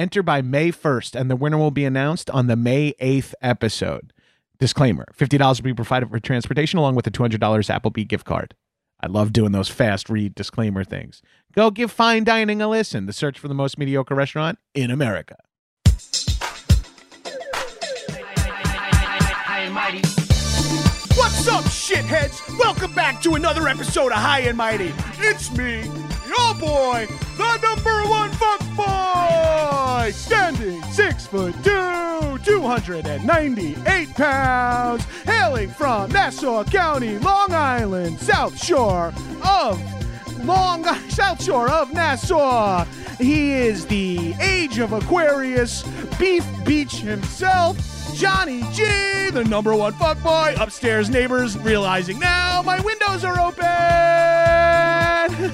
Enter by May 1st, and the winner will be announced on the May 8th episode. Disclaimer $50 will be provided for transportation along with a $200 Applebee gift card. I love doing those fast read disclaimer things. Go give fine dining a listen. The search for the most mediocre restaurant in America. What's up, shitheads? Welcome back to another episode of High and Mighty. It's me, your boy, the number one fuck boy, standing six foot two, 298 pounds, hailing from Nassau County, Long Island, South Shore of Long South Shore of Nassau. He is the age of Aquarius, Beef Beach himself. Johnny G, the number one fuckboy. Upstairs neighbors realizing now my windows are open.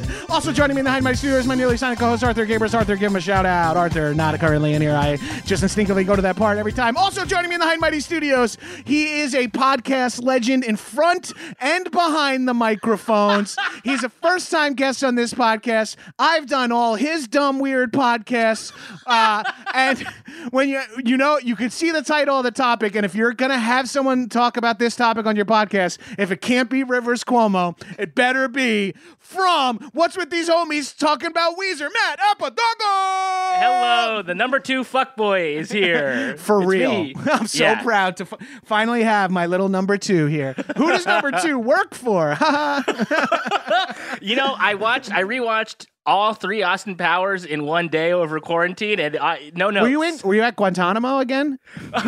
Also joining me in the Hide My Studio is my newly signed co-host Arthur Gabrus. Arthur, give him a shout out. Arthur, not currently in here. I just instinctively go to that part every time. Also joining me in the Hide Mighty Studios, he is a podcast legend in front and behind the microphones. He's a first-time guest on this podcast. I've done all his dumb weird podcasts, uh, and when you you know you can see the title the topic, and if you're gonna have someone talk about this topic on your podcast, if it can't be Rivers Cuomo, it better be from What's with these homies talking about Weezer, Matt Apodaca. Hello, the number two fuckboy is here. For It's real. me. I'm so Yeah. proud to f- finally have my little number two here. Who does number two work for? You know, I watched, I rewatched all three Austin Powers in one day over quarantine, and I no no. were you in? Were you at Guantanamo again?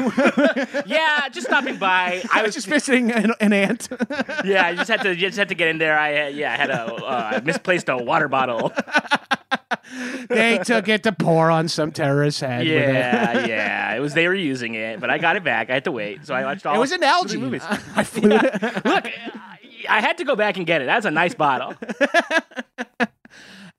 Yeah, just stopping by. I was just visiting an, an aunt. yeah. I just had to, you just had to get in there. I yeah, I had a uh, I misplaced a water bottle. they took it to pour on some terrorist's head. with it. Yeah, yeah. It was they were using it, but I got it back. I had to wait, so I watched all. It was an algae. movies. I flew Look, I had to go back and get it. That's a nice bottle.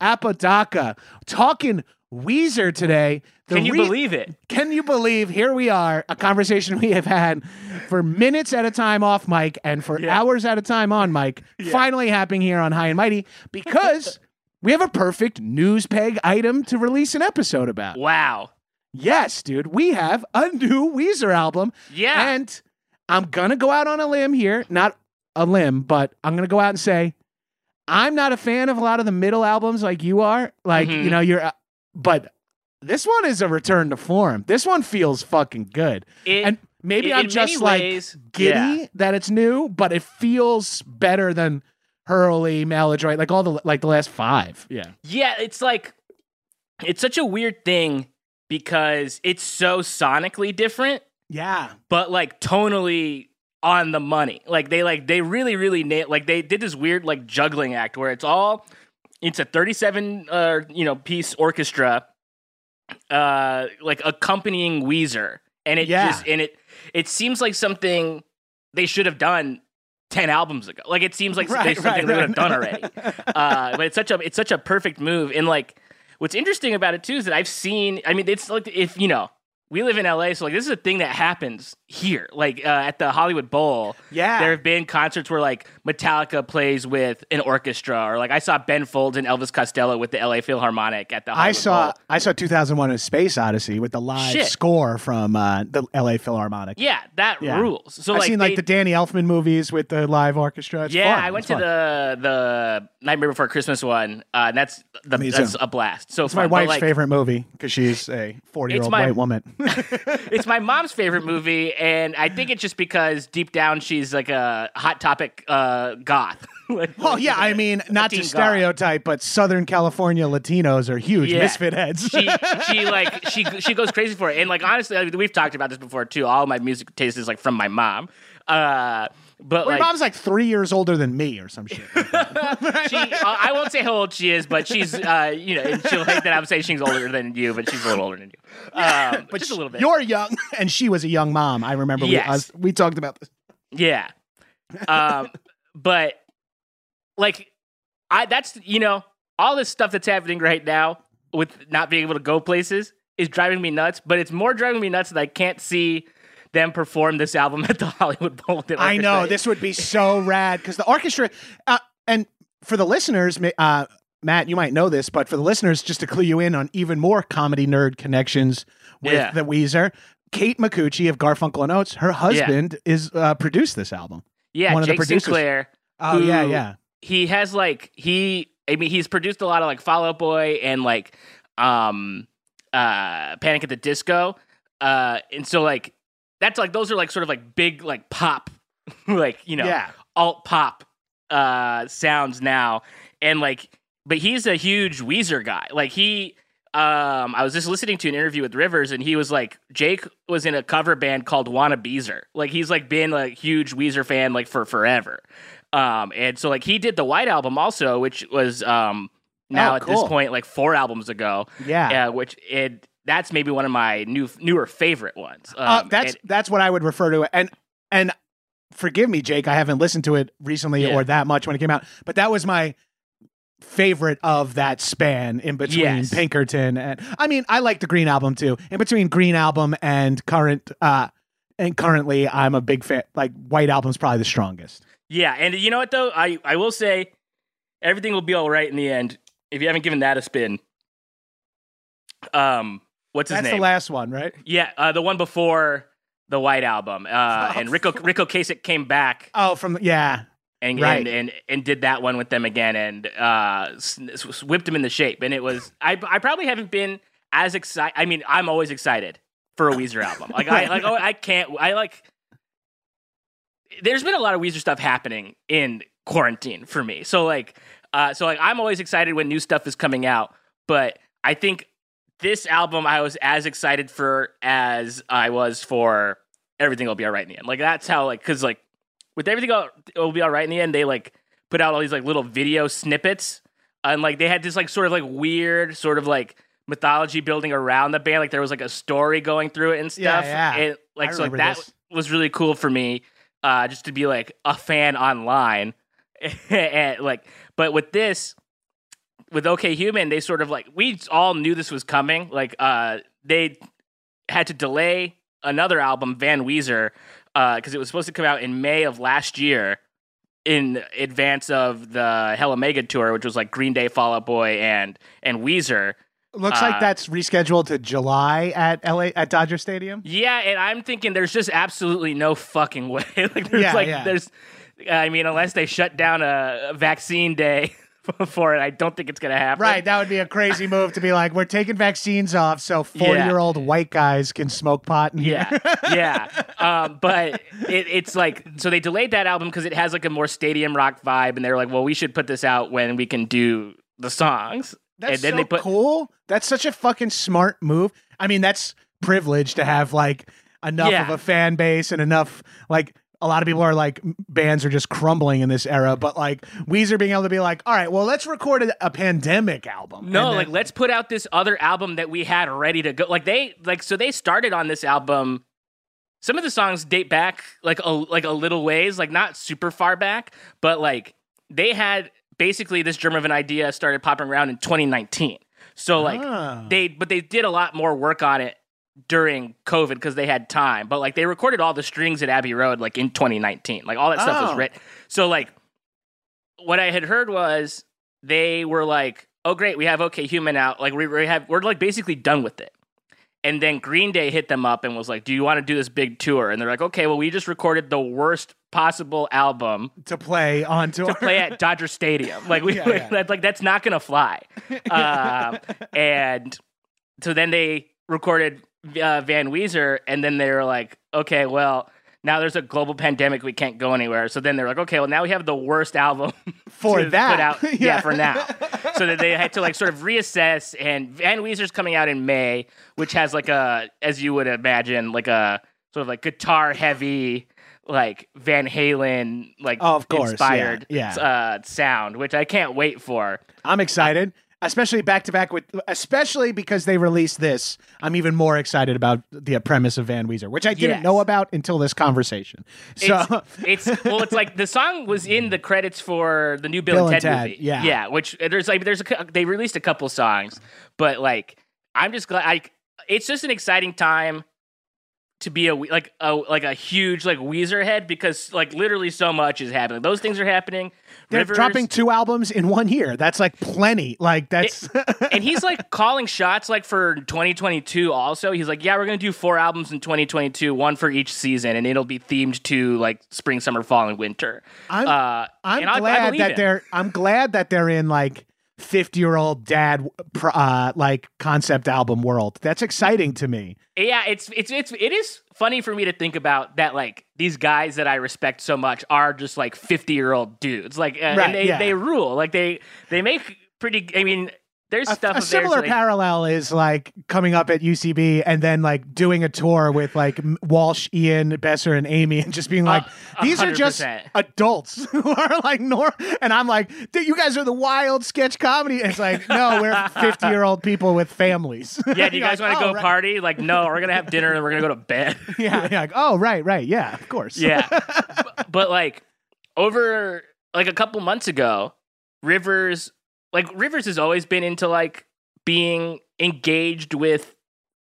Apodaca talking Weezer today. The Can you re- believe it? Can you believe? Here we are, a conversation we have had for minutes at a time off mic and for Yeah. hours at a time on mic, finally happening here on High and Mighty because we have a perfect news peg item to release an episode about. Wow. Yes, dude, we have a new Weezer album. Yeah. And I'm going to go out on a limb here, not a limb, but I'm going to go out and say I'm not a fan of a lot of the middle albums like you are. Like, Mhm. you know, you're, uh, but this one is a return to form. This one feels fucking good. It- and maybe in- I'm just like ways, giddy yeah. that it's new, but it feels better than Hurley, Maladroit, like all the, like the last five. Yeah. Yeah, it's like it's such a weird thing because it's so sonically different, Yeah. but like tonally on the money. Like they like they really really like they did this weird like juggling act where it's all it's a 37 uh you know piece orchestra uh like accompanying Weezer and it Yeah. just and it it seems like something they should have done 10 albums ago. Like it seems like Right, something right, they would right. have done already. uh, but it's such a it's such a perfect move. And like what's interesting about it too is that I've seen. I mean, it's like if you know we live in LA, so like this is a thing that happens here. Like uh, at the Hollywood Bowl, Yeah. there have been concerts where like Metallica plays with an orchestra, or like I saw Ben Folds and Elvis Costello with the LA Philharmonic at the. Hollywood I saw Bowl. I saw 2001: A Space Odyssey with the live Shit. score from uh, the L.A. Philharmonic. Yeah, that Yeah. rules. So I've like seen like they- the Danny Elfman movies with the live orchestra. It's yeah, fun. I went It's to fun. the the Nightmare Before Christmas one. Uh, and that's the that's a blast. So It's my wife's favorite movie because she's a 40 year old my- white woman. it's my mom's favorite movie, and I think it's just because deep down she's like a hot topic uh, goth. Like- Oh yeah, I mean, not to teen goth. stereotype, but Southern California Latinos are huge Yeah. misfit heads. she she like she she goes crazy for it, and like honestly, we've talked about this before too. All my music taste is like from my mom. Uh, but My like mom's like three years older than me or some shit. she, uh, I won't say how old she is, but she's uh, you know, and she'll hate that I'm saying she's older than you, but she's a little older than you. Um, but just a little bit. You're young, and she was a young mom. I remember we, us, we talked about this. Yeah. Um, but like I that's you know, all this stuff that's happening right now with not being able to go places is driving me nuts, but it's more driving me nuts that I can't see them perform this album at the Hollywood Bowl. I know this would be so rad because the orchestra, uh, and for the listeners, uh, Matt, you might know this, but for the listeners, just to clue you in on even more comedy nerd connections with Yeah. the Weezer, Kate Micucci of Garfunkel and Oates, her husband is uh, produced this album. Yeah, one of the producers. Sinclair. Oh yeah, yeah. he has like he I mean he's produced a lot of like Fall Out Boy and like um uh Panic at the Disco. Uh and so like that's like those are like sort of like big like pop like you know Yeah. alt pop uh sounds now and like but he's a huge Weezer guy. Like he um I was just listening to an interview with Rivers and he was like Jake was in a cover band called Wanna Beezer. Like he's like been a huge Weezer fan like for forever. Um and so like he did the White album also which was um now Oh, at this point like four albums ago. Yeah. Yeah, which it that's maybe one of my new newer favorite ones. Um, Uh, that's and- that's what I would refer to it. And and forgive me, Jake, I haven't listened to it recently Yeah. or that much when it came out, but that was my favorite of that span in between Yes. Pinkerton and I mean, I like the Green album too. In between Green album and current uh and currently I'm a big fan like White album's probably the strongest. Yeah, and you know what though? I I will say everything will be all right in the end if you haven't given that a spin. Um, what's his name? That's name? the last one, right? yeah, uh, the one before the White Album. Uh, Oh, and Rico Ric Ocasek came back Oh, from yeah. and, Right. and and and did that one with them again and uh, whipped him in the shape. And it was I I probably haven't been as excited. I mean, I'm always excited for a Weezer album. Like I like oh, I can't I like. There's been a lot of Weezer stuff happening in quarantine for me. So like, uh, so like I'm always excited when new stuff is coming out. But I think this album I was as excited for as I was for everything will be all right in the end. Like that's how like because like with everything will be all right in the end. They like put out all these like little video snippets and like they had this like sort of like weird sort of like mythology building around the band. Like there was like a story going through it and stuff. yeah. yeah. And like I so like that this. was really cool for me. Uh, just to be like a fan online, and like, but with this, with OK Human, they sort of like we all knew this was coming. Like, uh, they had to delay another album, Van Weezer, because it was supposed to come out in May of last year, in advance of the Hella Mega tour, which was like Green Day, Fall Out Boy, and and Weezer. Looks Uh, like that's rescheduled to July at LA at Dodger Stadium. Yeah, and I'm thinking there's just absolutely no fucking way. like there's Yeah, like yeah. there's I mean, unless they shut down a, a vaccine day for it, I don't think it's gonna happen. Right, that would be a crazy move to be like, we're taking vaccines off so 40 year old white guys can smoke pot. Yeah, yeah. Um, but it, it's like so they delayed that album because it has like a more stadium rock vibe, and they were like, well, we should put this out when we can do the songs. That's and then so they put cool. That's such a fucking smart move. I mean, that's privilege to have like enough Yeah. of a fan base and enough like a lot of people are like bands are just crumbling in this era, but like Weezer being able to be like, all right, well, let's record a, a pandemic album. No, And like let's put out this other album that we had ready to go. Like they like so they started on this album. Some of the songs date back like a like a little ways, like not super far back, but like they had basically this germ of an idea started popping around in 2019. So like Ah. they but they did a lot more work on it during COVID because they had time, but like they recorded all the strings at Abbey Road like in 2019. Like all that stuff was Oh. written. So like what I had heard was they were like, "Oh great, we have OK Human out. Like we, we have we're like basically done with it." And then Green Day hit them up and was like, "Do you want to do this big tour?" And they're like, "Okay, well we just recorded the worst possible album to play on tour. to play at Dodger Stadium. Like we, Yeah, yeah. like that's not gonna fly. Um, and so then they recorded uh, Van Weezer, and then they were like, okay, well. Now there's a global pandemic. We can't go anywhere. So then they're like, okay, well now we have the worst album For that. Put out. yeah. Yeah. for now. So that they had to like sort of reassess. And Van Weezer's coming out in May, which has like a, as you would imagine, like a sort of like guitar heavy, like Van Halen, like Oh, of course, yeah, inspired yeah. Uh, sound, which I can't wait for. I'm excited, especially back to back with, especially because they released this. I'm even more excited about the premise of Van Weezer, which I didn't Yes. know about until this conversation. So It's, it's well, it's like the song was in the credits for the new Bill, Bill and Ted, Ted, movie. yeah. yeah. Which there's like there's a they released a couple songs, but like I'm just glad. Like it's just an exciting time to be a like a like a huge like Weezer head because like literally so much is happening. Those things are happening. they're Rivers- dropping two albums in one year. That's like plenty. Like that's and he's like calling shots like for 2022 also he's like yeah we're gonna do four albums in 2022 one for each season and it'll be themed to like spring summer fall and winter I'm uh, I'm and I- I glad that him. they're I'm glad that they're in like 50 year old dad uh like concept album world. That's exciting to me. yeah it's it's it's it is funny for me to think about that like these guys that i respect so much are just like 50 year old dudes like uh, Right, and they yeah. they rule like they they make pretty i mean there's A, stuff a similar like, parallel is like coming up at UCB and then like doing a tour with like Walsh, Ian, Besser, and Amy, and just being like, a these are just adults who are like normal. And I'm like, you guys are the wild sketch comedy. And it's like, no, we're 50 year old people with families. yeah do you guys like, want to "Oh, go right." party like no we're gonna have dinner and we're gonna go to bed Yeah, yeah. Like, oh, right, right. Yeah, of course. Yeah. but, but, like over like a couple months ago, Rivers like Rivers has always been into like being engaged with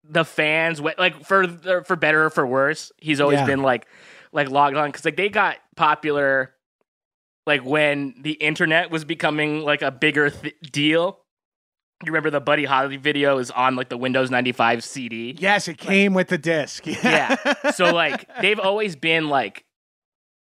the fans like for for better or for worse. He's always Yeah. been like like logged on cuz like they got popular like when the internet was becoming like a bigger th- deal. You remember the Buddy Holly video is on like the Windows 95 CD? Yes, it came with the disc. Yeah. so like they've always been like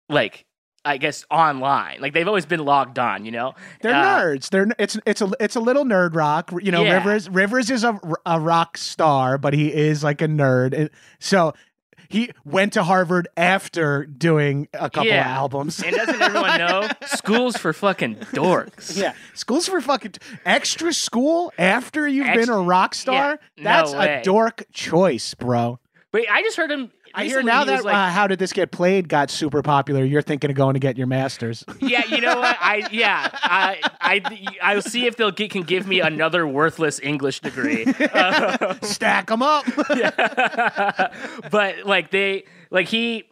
like I guess online. Like they've always been logged on, you know? They're Uh, nerds. They're it's it's a it's a little nerd rock. You know, Yeah. Rivers Rivers is a, a rock star, but he is like a nerd. And so he went to Harvard after doing a couple Yeah. of albums. And doesn't everyone know schools for fucking dorks? yeah, school's for fucking extra school after you've Ex- been a rock star. no That's way. a dork choice, bro. But I just heard him I hear now that like, uh, "How Did This Get Played" got super popular. You're thinking of going to get your master's. Yeah, you know what? I yeah, I I I'll see if they'll get, can give me another worthless English degree. Uh, Stack them up. but like they like he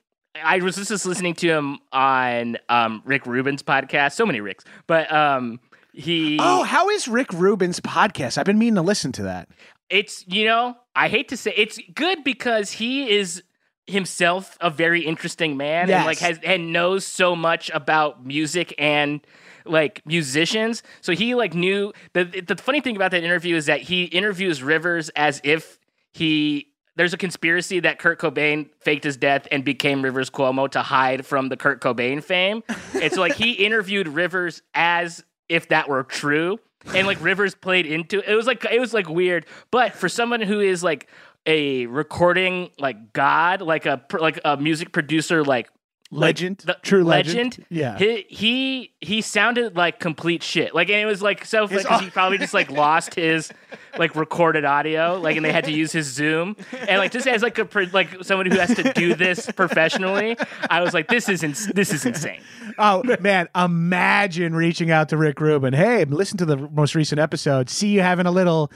I was just listening to him on um Rick Rubin's podcast. So many Ricks. But um he oh, how is Rick Rubin's podcast? I've been meaning to listen to that. it's you know, I hate to say it's good because he is himself a very interesting man and like has and knows so much about music and like musicians. So he like knew the the funny thing about that interview is that he interviews Rivers as if he there's a conspiracy that Kurt Cobain faked his death and became Rivers Cuomo to hide from the Kurt Cobain fame. and so like he interviewed Rivers as if that were true. And like Rivers played into it. It was like it was like weird. But for someone who is like a recording like god, like a like a music producer like Legend, the true legend. Yeah. he he he sounded like complete shit. Like, and it was like so because he probably just like lost his like recorded audio, like, and they had to use his Zoom, and like just as like a like someone who has to do this professionally, I was like, this is ins- this is insane. Oh man, imagine reaching out to Rick Rubin. Hey, listen to the most recent episode. See you having a little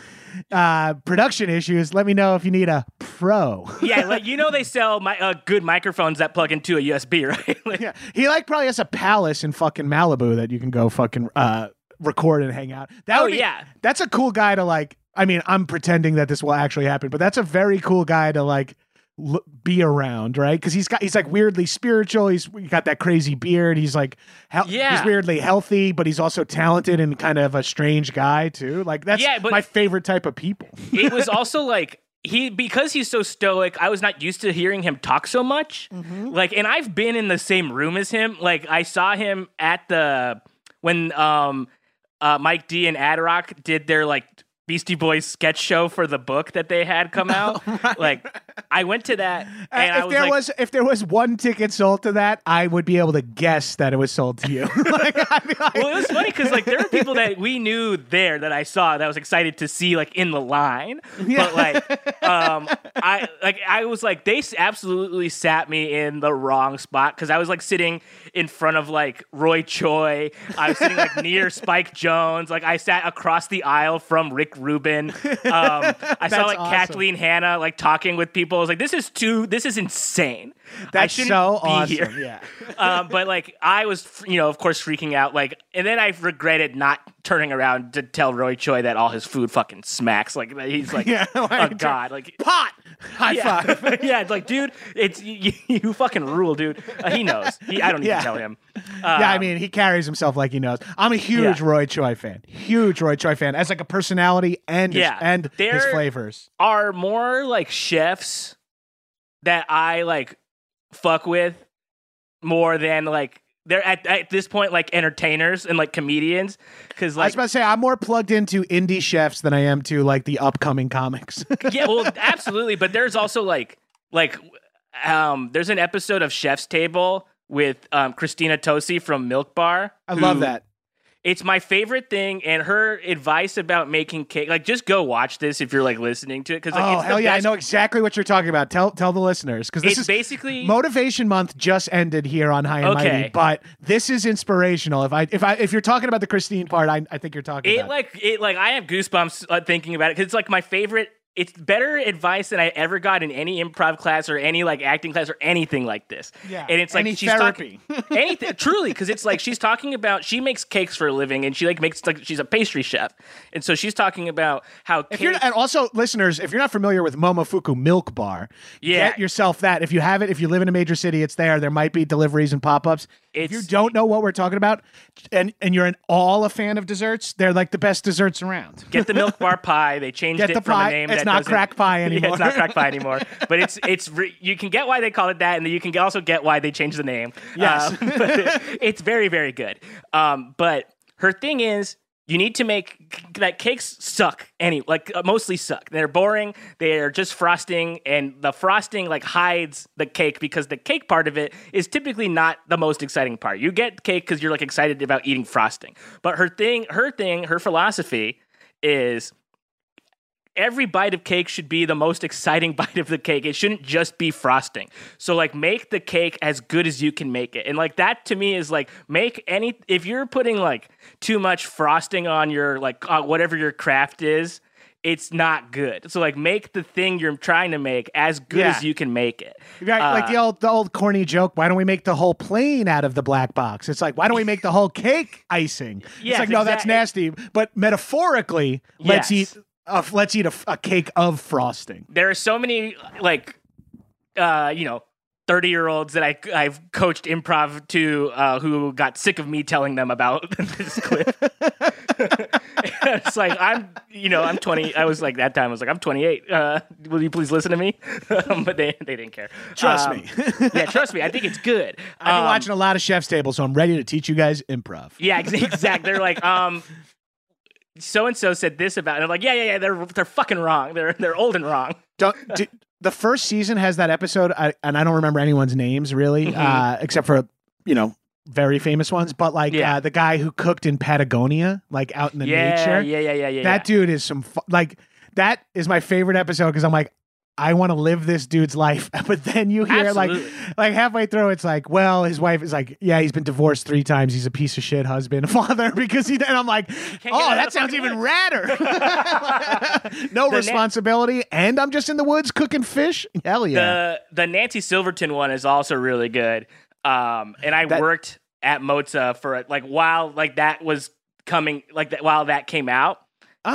uh, production issues. Let me know if you need a pro. Yeah, like you know they sell my uh, good microphones that plug into a USB, right? Like, yeah, he like probably has a palace in fucking Malibu that you can go fucking uh, record and hang out. That Oh, would be, yeah. that's a cool guy to like I mean, I'm pretending that this will actually happen, but that's a very cool guy to like l- be around, right? Because he's got he's like weirdly spiritual. He's he got that crazy beard. He's like hel- Yeah. he's weirdly healthy, but he's also talented and kind of a strange guy too. Like that's Yeah, but- my favorite type of people. it was also like he because he's so stoic i was not used to hearing him talk so much. Like and i've been in the same room as him. Like i saw him at the when um uh mike d and adrock did their like beastie boys sketch show for the book that they had come out like i went to that and i if was there like was if there was one ticket sold to that, I would be able to guess that it was sold to you. like, like, well, it was funny because like there were people that we knew there that I saw that I was excited to see like in the line, Yeah. but like um I like I was like they absolutely sat me in the wrong spot because I was like sitting in front of like Roy Choi, I was sitting like near Spike Jonze, like I sat across the aisle from Rick Rubin. Um, I saw like awesome. Kathleen Hanna like talking with people. I was like, this is too, this is insane. I shouldn't so be awesome. here Yeah. um, but like I was, you know, of course, freaking out. Like, and then I regretted not turning around to tell Roy Choi that all his food fucking smacks. Like he's like Yeah, a god. Like Pot. High yeah, five. yeah. It's like, dude, it's you, you fucking rule, dude. Uh, he knows. He, I don't need Yeah. to tell him. yeah, I Um, mean, he carries himself like he knows. I'm a huge Yeah. Roy Choi fan. Huge Roy Choi fan as like a personality and his, Yeah, and his flavors. are more like chefs that I like fuck with more than like they're at, at this point like entertainers and like comedians because I was about to say I'm more plugged into indie chefs than I am to like the upcoming comics. yeah, well, absolutely. But there's also like like um there's an episode of Chef's Table with um Christina Tosi from Milk Bar. I love that. It's my favorite thing, and her advice about making cake. Like, just go watch this if you're like listening to it. Because like, oh it's hell yeah, I know exactly what you're talking about. Tell tell the listeners because this It's is basically Motivation Month just ended here on High and Mighty, but this is inspirational. If I if I if you're talking about the Christine part, I, I think you're talking it about. like it like I have goosebumps uh, thinking about it because it's like my favorite. It's better advice than I ever got in any improv class or any like acting class or anything like this. Yeah, and it's like any she's therapy. talking anything truly because it's like she's talking about she makes cakes for a living and she like makes like she's a pastry chef and so she's talking about how If you're cake- and also listeners, if you're not familiar with Momofuku Milk Bar, Yeah. get yourself that. If you have it, if you live in a major city, it's there. There might be deliveries and pop ups. If you don't know what we're talking about, and and you're an all a fan of desserts, they're like the best desserts around. Get the milk bar pie. They changed Get it the from pie. a name It's that not crack pie anymore. it's not crack pie anymore. But it's it's re- you can get why they call it that, and then you can also get why they changed the name. Yes. Um, but it's very very good. Um, but her thing is. You need to make that cakes suck any like uh, mostly suck. They're boring. They're just frosting, and the frosting like hides the cake because the cake part of it is typically not the most exciting part. You get cake because you're like excited about eating frosting. But her thing, her thing, her philosophy is every bite of cake should be the most exciting bite of the cake. It shouldn't just be frosting. So like make the cake as good as you can make it. And like that to me is like make any if you're putting like too much frosting on your like uh, whatever your craft is, it's not good. So like make the thing you're trying to make as good Yeah. as you can make it. Right, like Uh, the old the old corny joke. Why don't we make the whole plane out of the black box? It's like why don't we make the whole cake icing? it's like no, that's nasty. But metaphorically, let's Yes. eat uh, let's eat a, a cake of frosting. there are so many like uh you know 30 year olds that I, I've coached improv to uh, who got sick of me telling them about this clip. it's like, I'm, you know, I'm 20. I was like, that time, I was like, I'm 28. Uh, will you please listen to me? um, but they, they didn't care. Trust Um, me. yeah, trust me. I think it's good. I've been Um, watching a lot of Chef's Table, so I'm ready to teach you guys improv. Yeah, exactly. They're like, um, so and so said this about, and I'm like, yeah, yeah, yeah. They're they're fucking wrong. They're they're old and wrong. Don't, do, the first season has that episode, I, and I don't remember anyone's names really, Mhm. uh, except for you know very famous ones. But like Yeah. uh, the guy who cooked in Patagonia, like out in the yeah, nature. yeah, yeah, yeah, yeah. that dude is some fu- like that is my favorite episode because I'm like. I want to live this dude's life, but then you hear Absolutely. like, like halfway through, it's like, well, his wife is like, yeah, he's been divorced three times. He's a piece of shit husband, father, because he. And I'm like, oh, that sounds even woods." radder. no The na- responsibility, and I'm just in the woods cooking fish. Hell yeah! The the Nancy Silverton one is also really good. Um, and I That- worked at Mozza for like while like that was coming like that while that came out.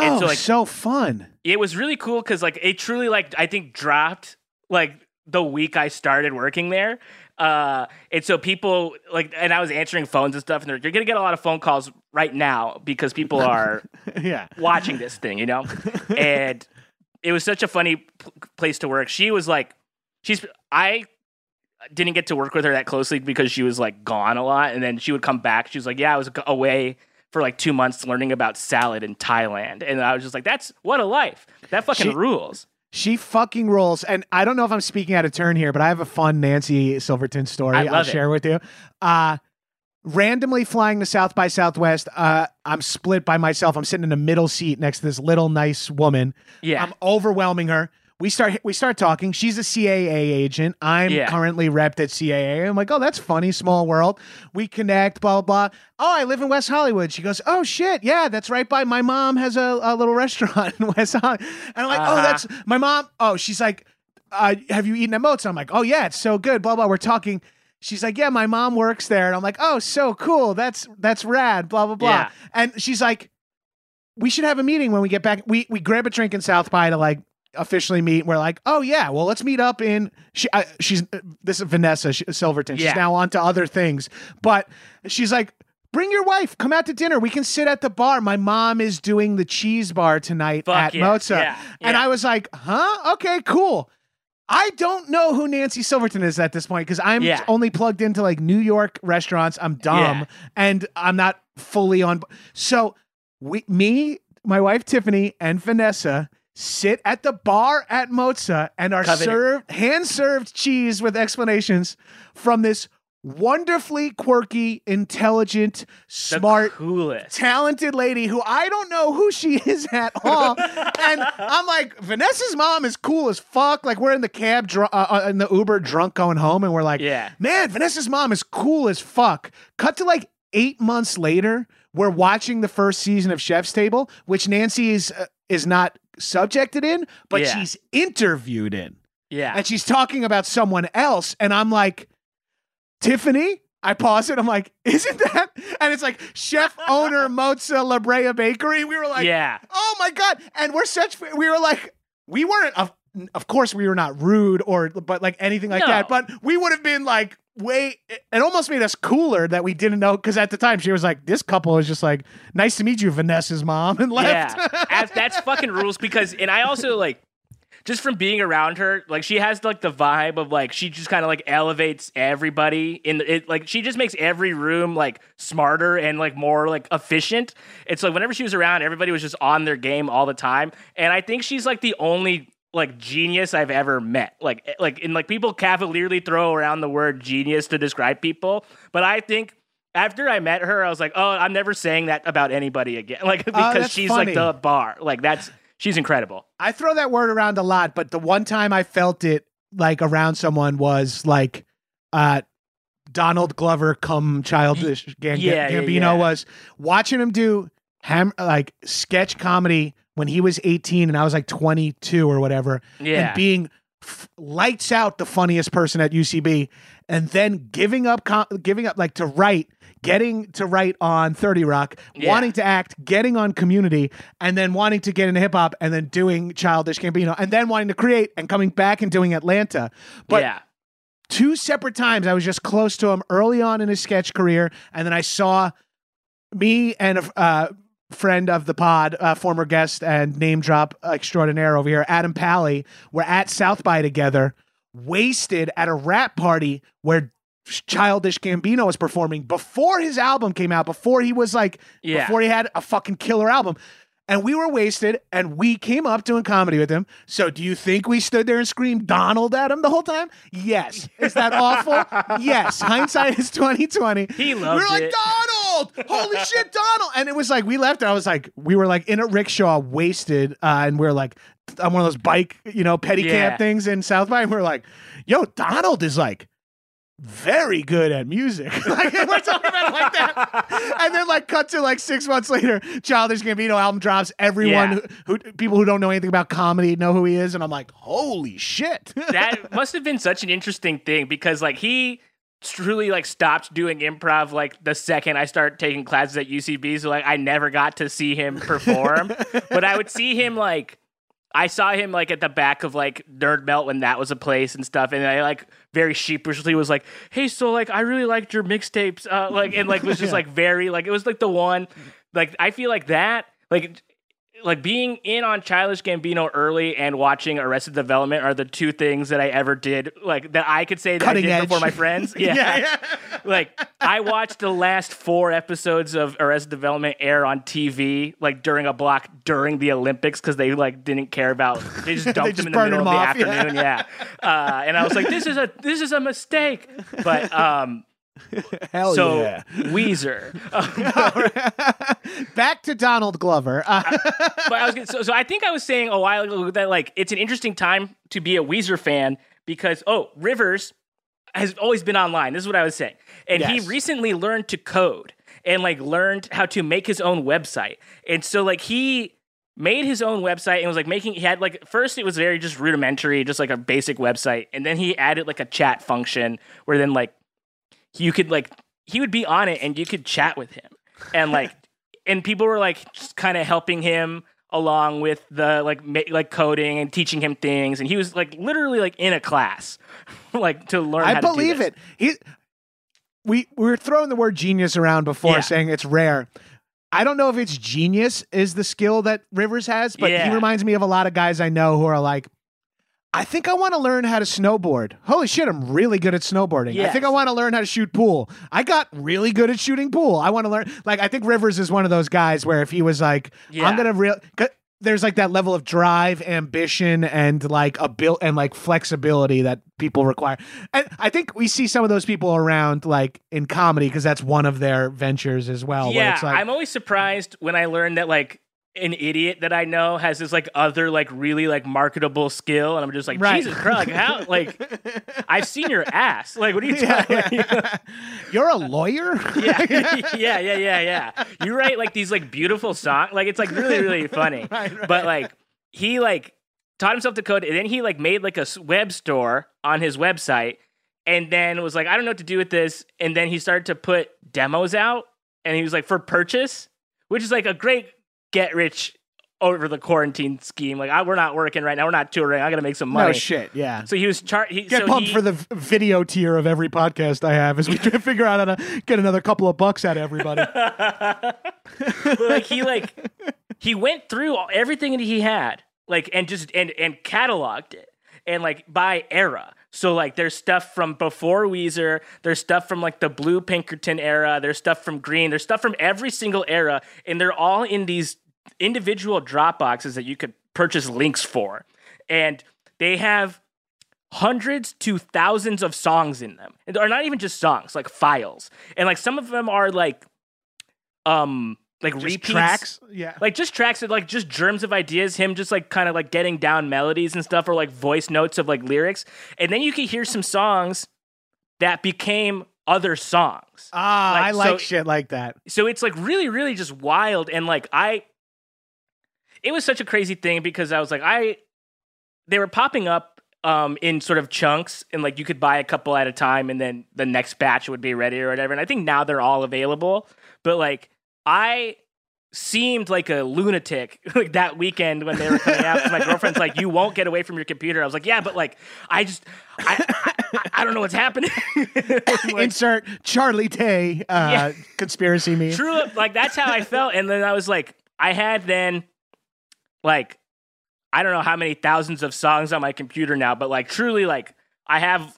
Oh, so, like- so fun. it was really cool because like it truly like I think dropped like the week I started working there. Uh, and so people like, and I was answering phones and stuff, and they're you're gonna get a lot of phone calls right now because people are yeah. watching this thing, you know? and it was such a funny p- place to work. She was like, she's, I didn't get to work with her that closely because she was like gone a lot. And then she would come back. She was like, yeah, I was away for like two months learning about salad in Thailand. And I was just like, that's what a life. That fucking She- rules. She fucking rolls. And I don't know if I'm speaking out of turn here, but I have a fun Nancy Silverton story I'll it. share with you. Uh, randomly flying to South by Southwest. Uh, I'm split by myself. I'm sitting in a middle seat next to this little nice woman. Yeah. I'm overwhelming her. We start we start talking. She's a CAA agent. I'm Yeah. currently repped at CAA. I'm like, oh, that's funny. Small world. We connect. Blah blah. blah. Oh, I live in West Hollywood. She goes, oh shit, yeah, that's right by. My mom has a, a little restaurant in West Hollywood. And I'm like, oh, Uh-huh. that's my mom. Oh, she's like, uh, have you eaten at Mozza? I'm like, oh yeah, it's so good. Blah blah. We're talking. She's like, yeah, my mom works there, and I'm like, oh, so cool. That's that's rad. Blah blah blah. Yeah. And she's like, we should have a meeting when we get back. We we grab a drink in South by to like officially meet. We're like, oh yeah, well let's meet up in. She I, she's uh, this is Vanessa Silverton. She's now on to other things, but she's like. Bring your wife. Come out to dinner. We can sit at the bar. My mom is doing the cheese bar tonight Fuck at yeah, Mozza. yeah, And. I was like, huh? Okay, cool. I don't know who Nancy Silverton is at this point because I'm Yeah. only plugged into like New York restaurants. I'm dumb Yeah. and I'm not fully on. So we, me, my wife Tiffany, and Vanessa sit at the bar at Mozza and are served hand served cheese with explanations from this wonderfully quirky, intelligent, smart, coolest. talented lady who I don't know who she is at all. and I'm like, Vanessa's mom is cool as fuck. Like we're in the cab, dr- uh, uh, in the Uber, drunk going home, and we're like, Yeah. man, Vanessa's mom is cool as fuck. Cut to like eight months later, we're watching the first season of Chef's Table, which Nancy is uh, is not subjected in, but Yeah. she's interviewed in Yeah. and she's talking about someone else and i'm like tiffany i pause it i'm like isn't that and it's like chef owner Mozza la brea bakery we were like yeah. oh my god and we're such we were like we weren't of, of course we were not rude or but like anything like No. that but we would have been like way it almost made us cooler that we didn't know because at the time she was like this couple is just like nice to meet you vanessa's mom and left Yeah, that's, that's fucking rules because, and I also like, just from being around her, like she has like the vibe of like she just kind of like elevates everybody in it. Like she just makes every room like smarter and like more like efficient. It's like whenever she was around, everybody was just on their game all the time, and I think she's like the only like genius I've ever met. Like eh, like and like people cavalierly throw around the word genius to describe people, but I think. After I met her, I was like, "Oh, I'm never saying that about anybody again." Like because that's she's funny. like the bar. Like that's she's incredible. I throw that word around a lot, but the one time I felt it like around someone was like uh Donald Glover come childish yeah, yeah, Gambino yeah. was watching him do ham like sketch comedy when he was 18 and I was like 22 or whatever Yeah. and being f- lights out the funniest person at UCB and then giving up com- giving up like to write getting to write on 30 Rock Yeah. wanting to act getting on community and then wanting to get into hip hop and then doing childish Gambino and then wanting to create and coming back and doing Atlanta but yeah. two separate times I was just close to him early on in his sketch career, and then I saw me and uh, friend of the pod, uh, former guest and name drop extraordinaire over here, Adam Pally, were at South by together, wasted at a rap party where Childish Gambino was performing before his album came out, before he was like, Yeah. before he had a fucking killer album. And we were wasted, and we came up doing comedy with him. So, do you think we stood there and screamed Donald at him the whole time? Yes. Is that awful? yes. Hindsight is twenty twenty. He loved We were like it. Donald. Holy shit, Donald! And it was like we left. And I was like, we were like in a rickshaw, wasted, uh, and we are like on one of those bike, you know, pedicab Yeah. things in South by, and we are like, yo, Donald is like very good at music. like we're talking about it like that. And then like cut to like six months later, Childish Gambino album drops. Everyone Yeah. who, who people who don't know anything about comedy know who he is, and I'm like, holy shit. that must have been such an interesting thing because like he truly like stopped doing improv like the second I started taking classes at UCB. So like I never got to see him perform, but I would see him like I saw him like at the back of like Nerd Melt when that was a place and stuff, and I like very sheepishly was like, "Hey, so like I really liked your mixtapes," uh, like and like was just like very like it was like the one like I feel like that like like being in on Childish Gambino early and watching Arrested Development are the two things that I ever did like that I could say that Cutting I did edge. before my friends. Yeah. Yeah, yeah. like I watched the last four episodes of Arrested Development air on TV like during a block during the Olympics because they like didn't care about they just dumped just them in the middle of the off, yeah. afternoon. Yeah, Uh, and I was like, this is a this is a mistake. But um, Hell so yeah. Weezer. Back to Donald Glover. Uh, but I was gonna, so, so I think I was saying a while ago that like it's an interesting time to be a Weezer fan because oh Rivers has always been online. This is what I was saying, and he recently learned to code and like learned how to make his own website, and so like he made his own website and was like making he had like first it was very just rudimentary just like a basic website and then he added like a chat function where then like you could like he would be on it and you could chat with him and like and people were like just kind of helping him along with the like ma- like coding and teaching him things and he was like literally like in a class like to learn how I believe it. He, we we were throwing the word genius around before, Yeah. saying it's rare. I don't know if it's genius is the skill that Rivers has, but he reminds me of a lot of guys I know who are like, I think I want to learn how to snowboard. Holy shit, I'm really good at snowboarding. I think I want to learn how to shoot pool. I got really good at shooting pool. I want to learn. Like, I think Rivers is one of those guys where if he was like, Yeah. I'm gonna real. 'cause There's like that level of drive, ambition, and like a build and like flexibility that people require. And I think we see some of those people around like in comedy because that's one of their ventures as well. yeah it's like, i'm always surprised when i learn that like an idiot that I know has this like other like really like marketable skill, and I'm just like Right. Jesus Christ, like how like I've seen your ass. Like what are you talking? about? You're a lawyer? yeah, yeah, yeah, yeah, yeah. You write like these like beautiful songs. Like it's like really, really funny. Right, right. But like he like taught himself to code, and then he like made like a web store on his website, and then was like, I don't know what to do with this, and then he started to put demos out, and he was like for purchase, which is like a great get rich over the quarantine scheme. Like I, we're not working right now, we're not touring. I got to make some money. No shit. Yeah. So he was char- he, Get so pumped he- for the video tier of every podcast I have as we try to figure out how to get another couple of bucks out of everybody. like he like he went through everything that he had like and just and and cataloged it and like by era so like there's stuff from before Weezer there's stuff from like the blue Pinkerton era there's stuff from Green there's stuff from every single era and they're all in these individual drop boxes that you could purchase links for. And they have hundreds to thousands of songs in them. And are not even just songs like files. And like some of them are like um like Just repeats tracks. Yeah. like just tracks that like just germs of ideas him just like kind of like getting down melodies and stuff or like voice notes of like lyrics and then you can hear some songs that became other songs Ah, like, I like so- shit like that. so it's like really really just wild and like i it was such a crazy thing because i was like i they were popping up um in sort of chunks and like you could buy a couple at a time and then the next batch would be ready or whatever and i think now they're all available but like i seemed like a lunatic like that weekend when they were coming out. my girlfriend's like you won't get away from your computer i was like yeah but like i just i i, I don't know what's happening Like, Insert Charlie Day uh, Yeah. conspiracy meme. True, like that's how I felt. And then I was like, I had then like I don't know how many thousands of songs on my computer now, but like truly like I have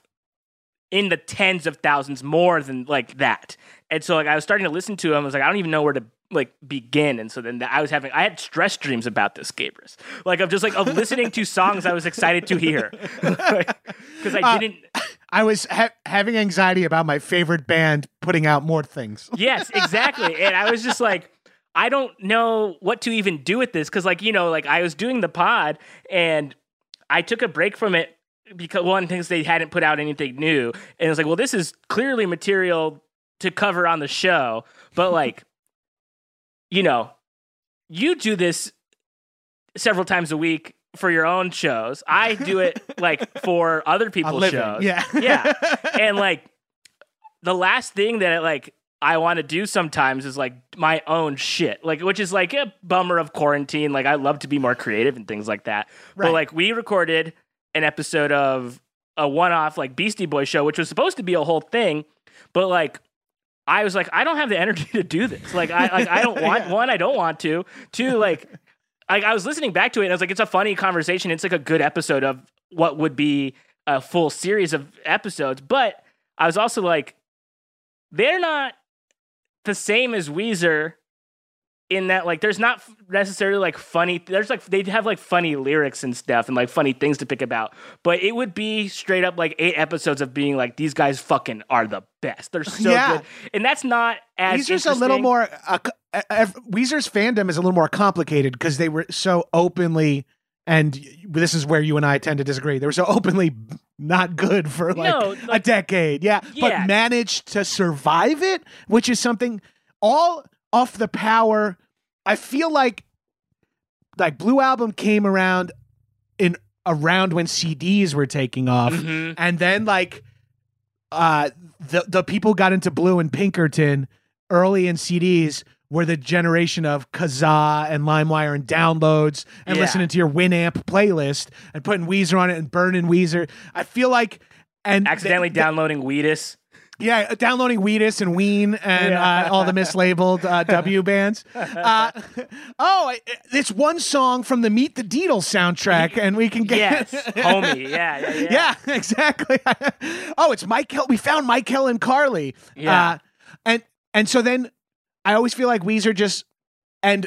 in the tens of thousands more than like that. And so like I was starting to listen to him. I was like, I don't even know where to like begin. And so then I was having I had stress dreams about this Gabrus. Like of just like of listening to songs I was excited to hear. Because I Uh, didn't I was ha- having anxiety about my favorite band putting out more things. Yes, exactly. and I was just like, I don't know what to even do with this because, like, you know, like I was doing the pod and I took a break from it because one things they hadn't put out anything new, and it's like, well, this is clearly material to cover on the show, but like, you know, you do this several times a week for your own shows. I do it like for other people's shows Yeah. Yeah. and like the last thing that like I want to do sometimes is like my own shit, like which is like a bummer of quarantine. Like I love to be more creative and things like that. Right. But like we recorded an episode of a one-off like Beastie Boy show, which was supposed to be a whole thing, but like I was like, I don't have the energy to do this. Like I like I don't want one, I don't want to. Two, like like I was listening back to it and I was like, it's a funny conversation. It's like a good episode of what would be a full series of episodes. But I was also like, they're not the same as Weezer in that like there's not necessarily like funny there's like they'd have like funny lyrics and stuff and like funny things to pick about but it would be straight up like eight episodes of being like these guys fucking are the best they're so Yeah. good and that's not as Weezer's a little more. Uh, Weezer's fandom is a little more complicated because they were so openly, and this is where you and I tend to disagree. They were so openly not good for like, No, a decade, yeah, but managed to survive it, which is something all off the power. I feel like like Blue Album came around in around when CDs were taking off Mhm. and then like uh the the people got into blue and pinkerton early in cds were the generation of kazaa and limewire and downloads and Yeah. listening to your winamp playlist and putting weezer on it and burning weezer i feel like and accidentally th- th- downloading Wheatus. Yeah, downloading Wheatus and Ween and Yeah. uh, all the mislabeled uh, W bands. Uh, oh, it's one song from the Meet the Deedle soundtrack, and we can get Yes, homie. Yeah, yeah, yeah. yeah, exactly. oh, it's Mike We found Mike Hill and Carly. Yeah. Uh, and and so then I always feel like Weezer just and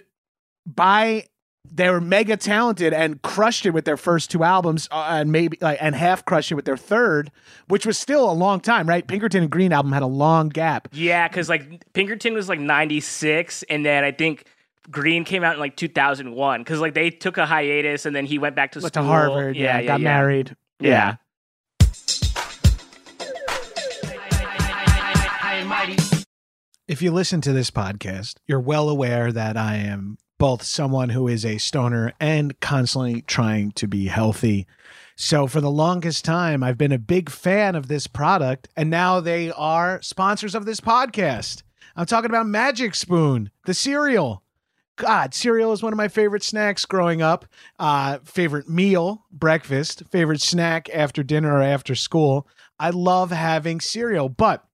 by they were mega talented and crushed it with their first two albums uh, and maybe like and half crushed it with their third, which was still a long time, right? Pinkerton and Green album had a long gap. Yeah, because like Pinkerton was like '96, and then I think Green came out in like 2001. Because like they took a hiatus, and then he went back to Went school. to Harvard, yeah, got married. Yeah. If you listen to this podcast, you're well aware that I am both someone who is a stoner and constantly trying to be healthy. So, for the longest time, I've been a big fan of this product, and now they are sponsors of this podcast. I'm talking about Magic Spoon, the cereal. God, cereal is one of my favorite snacks growing up. Uh, favorite meal, breakfast, favorite snack after dinner or after school. I love having cereal, but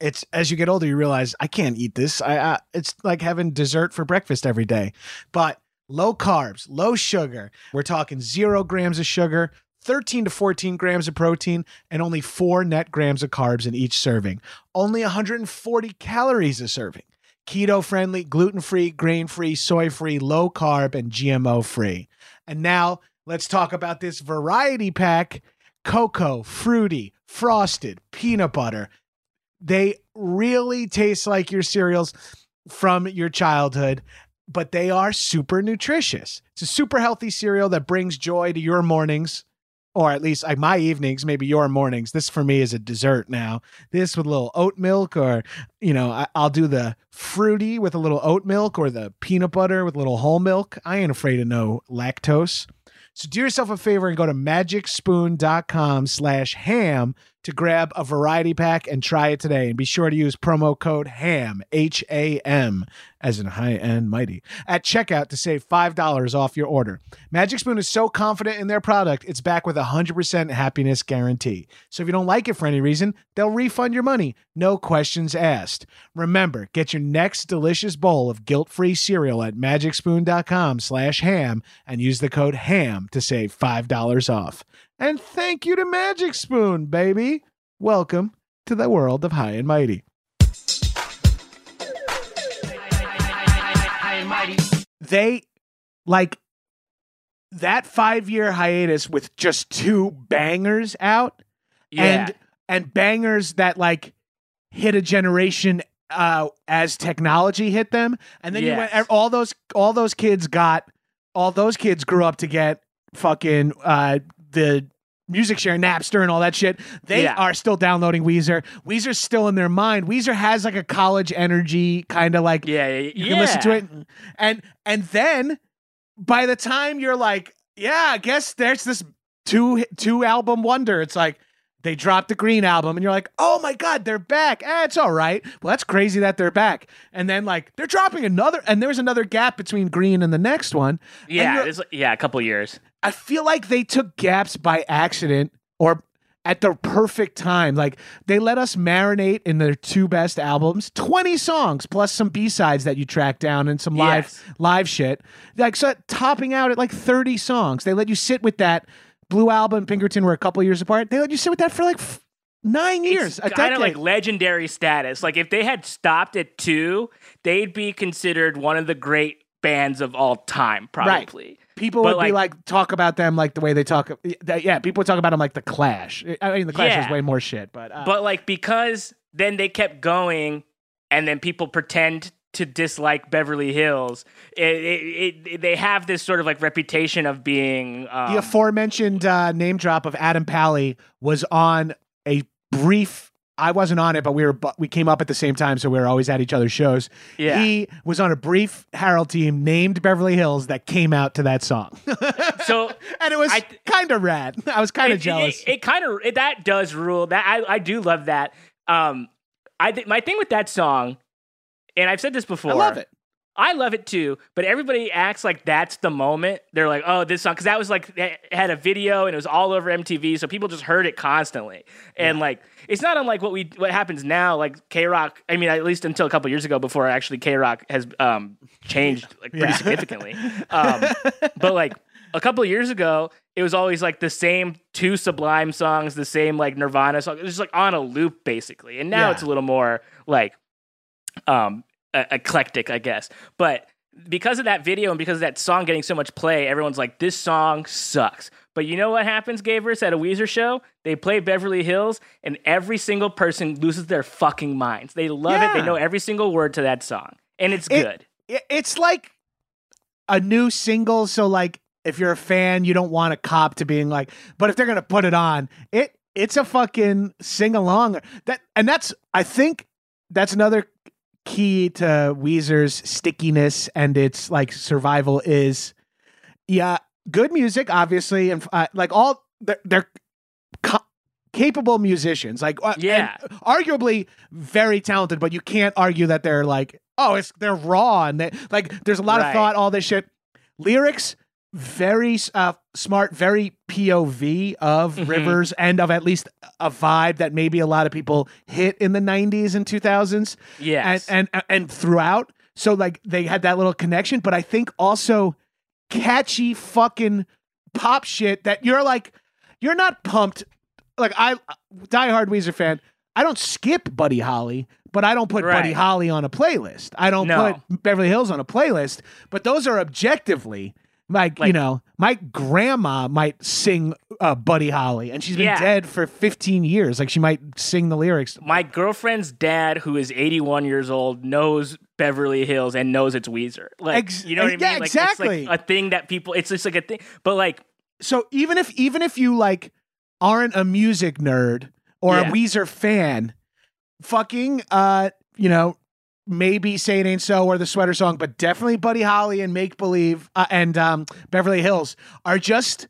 it's as you get older, you realize I can't eat this. I, it's like having dessert for breakfast every day. But low carbs, low sugar. We're talking zero grams of sugar, 13 to 14 grams of protein, and only four net grams of carbs in each serving. Only 140 calories a serving. Keto friendly, gluten free, grain free, soy free, low carb, and GMO free. And now let's talk about this variety pack cocoa, fruity, frosted, peanut butter. They really taste like your cereals from your childhood, but they are super nutritious. It's a super healthy cereal that brings joy to your mornings, or at least like my evenings, maybe your mornings. This for me is a dessert now. This with a little oat milk, or you know, I, I'll do the fruity with a little oat milk, or the peanut butter with a little whole milk. I ain't afraid of no lactose. So do yourself a favor and go to magicspoon.com slash ham to grab a variety pack and try it today. And be sure to use promo code HAM, H A M, as in high end mighty, at checkout to save $5 off your order. Magic Spoon is so confident in their product, it's back with a 100% happiness guarantee. So if you don't like it for any reason, they'll refund your money. No questions asked. Remember, get your next delicious bowl of guilt-free cereal at magicspoon.com slash ham and use the code HAM to save $5 off. And thank you to Magic Spoon, baby. Welcome to the world of high and mighty. They like that five year hiatus with just two bangers out Yeah. and and bangers that like hit a generation uh as technology hit them and then you went all those all those kids got all those kids grew up to get fucking uh the music share napster and all that shit they Yeah. are still downloading weezer weezer's still in their mind weezer has like a college energy kind of like yeah, yeah, you can listen to it and and then by the time you're like yeah i guess there's this two two album wonder it's like they dropped the Green album, and you're like, oh my god, they're back. Eh, it's all right. Well, that's crazy that they're back. And then like they're dropping another, and there's another gap between Green and the next one. Yeah, it's, yeah, a couple years. I feel like they took gaps by accident or at the perfect time. Like they let us marinate in their two best albums, 20 songs plus some B-sides that you track down and some live Yes. live shit. Like so topping out at like 30 songs. They let you sit with that. Blue Album and Pinkerton were a couple years apart. They let you sit with that for like f- 9 years, a It's kind of like legendary status. Like if they had stopped at two, they'd be considered one of the great bands of all time, probably. People But, would be like- like talk about them like the way they talk. Yeah, people would talk about them like the Clash. I mean, the Clash Yeah. is way more shit, but uh, But like because then they kept going, and then people pretend to dislike Beverly Hills. It, it, it, they have this sort of like reputation of being um, the aforementioned uh, name drop of Adam Pally was on a brief. I wasn't on it, but we were we came up at the same time, so we were always at each other's shows. Yeah. He was on a brief Harold team named Beverly Hills that came out to that song, so. and it was th- kind of rad. I was kind of it, jealous. It, kind of that does rule. That I, I do love that. Um, I th- my thing with that song, and I've said this before. I love it. I love it too, but everybody acts like that's the moment. They're like, "Oh, this song," because that was like it had a video and it was all over MTV, so people just heard it constantly. And like, it's not unlike what we what happens now. Like K Rock, I mean, at least until a couple years ago, before actually K Rock has um changed like pretty Yeah. significantly. Um, but like a couple of years ago, it was always like the same two Sublime songs, the same like Nirvana song. It was just like on a loop basically. And now Yeah. it's a little more like um e- eclectic, I guess. But because of that video and because of that song getting so much play, everyone's like, this song sucks. But you know what happens, Gabrus, at a Weezer show? They play Beverly Hills, and every single person loses their fucking minds. They love it. They know every single word to that song, and it's It- good. it's like a new single so like if you're a fan you don't want a cop to being like but if they're gonna put it on it it's a fucking sing along that and that's i think that's another key to weezer's stickiness and its like survival is yeah good music obviously and uh, like all they're, they're ca- capable musicians like uh, Yeah. arguably very talented but you can't argue that they're like oh it's they're raw and they like there's a lot of thought all this shit lyrics very uh, smart very pov of Mhm. rivers and of at least a vibe that maybe a lot of people hit in the 90s and 2000s Yes. and and and throughout. So like they had that little connection, but I think also catchy fucking pop shit that you're like you're not pumped. Like I diehard Weezer fan. I don't skip Buddy Holly, but I don't put Buddy Holly on a playlist. I don't No. put Beverly Hills on a playlist. But those are objectively like, you know, my grandma might sing uh, Buddy Holly, and she's been Yeah. dead for 15 years. Like she might sing the lyrics. My girlfriend's dad, who is 81 years old, knows Beverly Hills and knows it's Weezer. Like, Ex- you know what I mean? yeah, Like, exactly. It's like a thing that people. It's just like a thing. But like, so even if even if you like aren't a music nerd or Yeah. a Weezer fan, fucking uh, you know, maybe Say It Ain't So or the Sweater Song, but definitely Buddy Holly and Make Believe uh, and um, Beverly Hills are just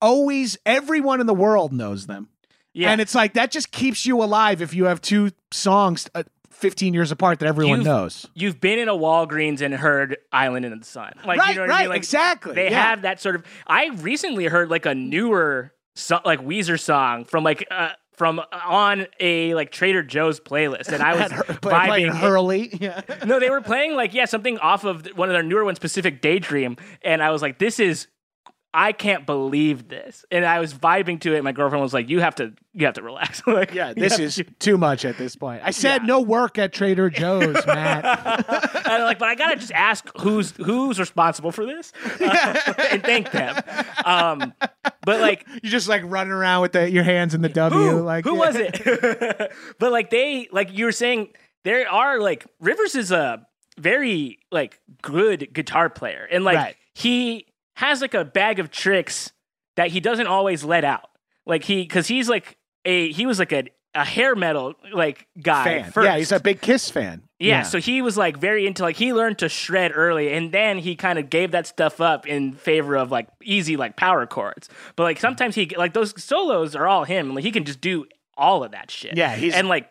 always everyone in the world knows them, yeah, and it's like that just keeps you alive if you have two songs. Uh, 15 years apart that everyone You've- knows. you've been in a Walgreens and heard "Island in the Sun." Like, right, you know what right, I mean? Like, exactly. They yeah. have that sort of. I recently heard like a newer, so, like Weezer song from like. Uh, from uh, on a like Trader Joe's playlist, and I was her- play- playing vibing. Hurley. Yeah. no, they were playing like yeah something off of one of their newer ones, Pacific Daydream, and I was like, this is. I can't believe this, and I was vibing to it. My girlfriend was like, "You have to, you have to relax." like, Yeah, this is to- too much at this point. I said Yeah. no work at Trader Joe's, Matt. and I'm like, but I gotta just ask who's who's responsible for this, Uh, and thank them. Um, but like, you just like running around with the, your hands in the W. who, like who yeah. was it? but like they, like you were saying, there are like Rivers is a very like good guitar player, and like Right. he has like a bag of tricks that he doesn't always let out. Like he, because he's like a he was like a a hair metal like guy fan. first. Yeah, he's a big Kiss fan. Yeah, so he was like very into like he learned to shred early and then he kind of gave that stuff up in favor of like easy like power chords. But like sometimes he like those solos are all him. Like he can just do all of that shit. Yeah, he's and like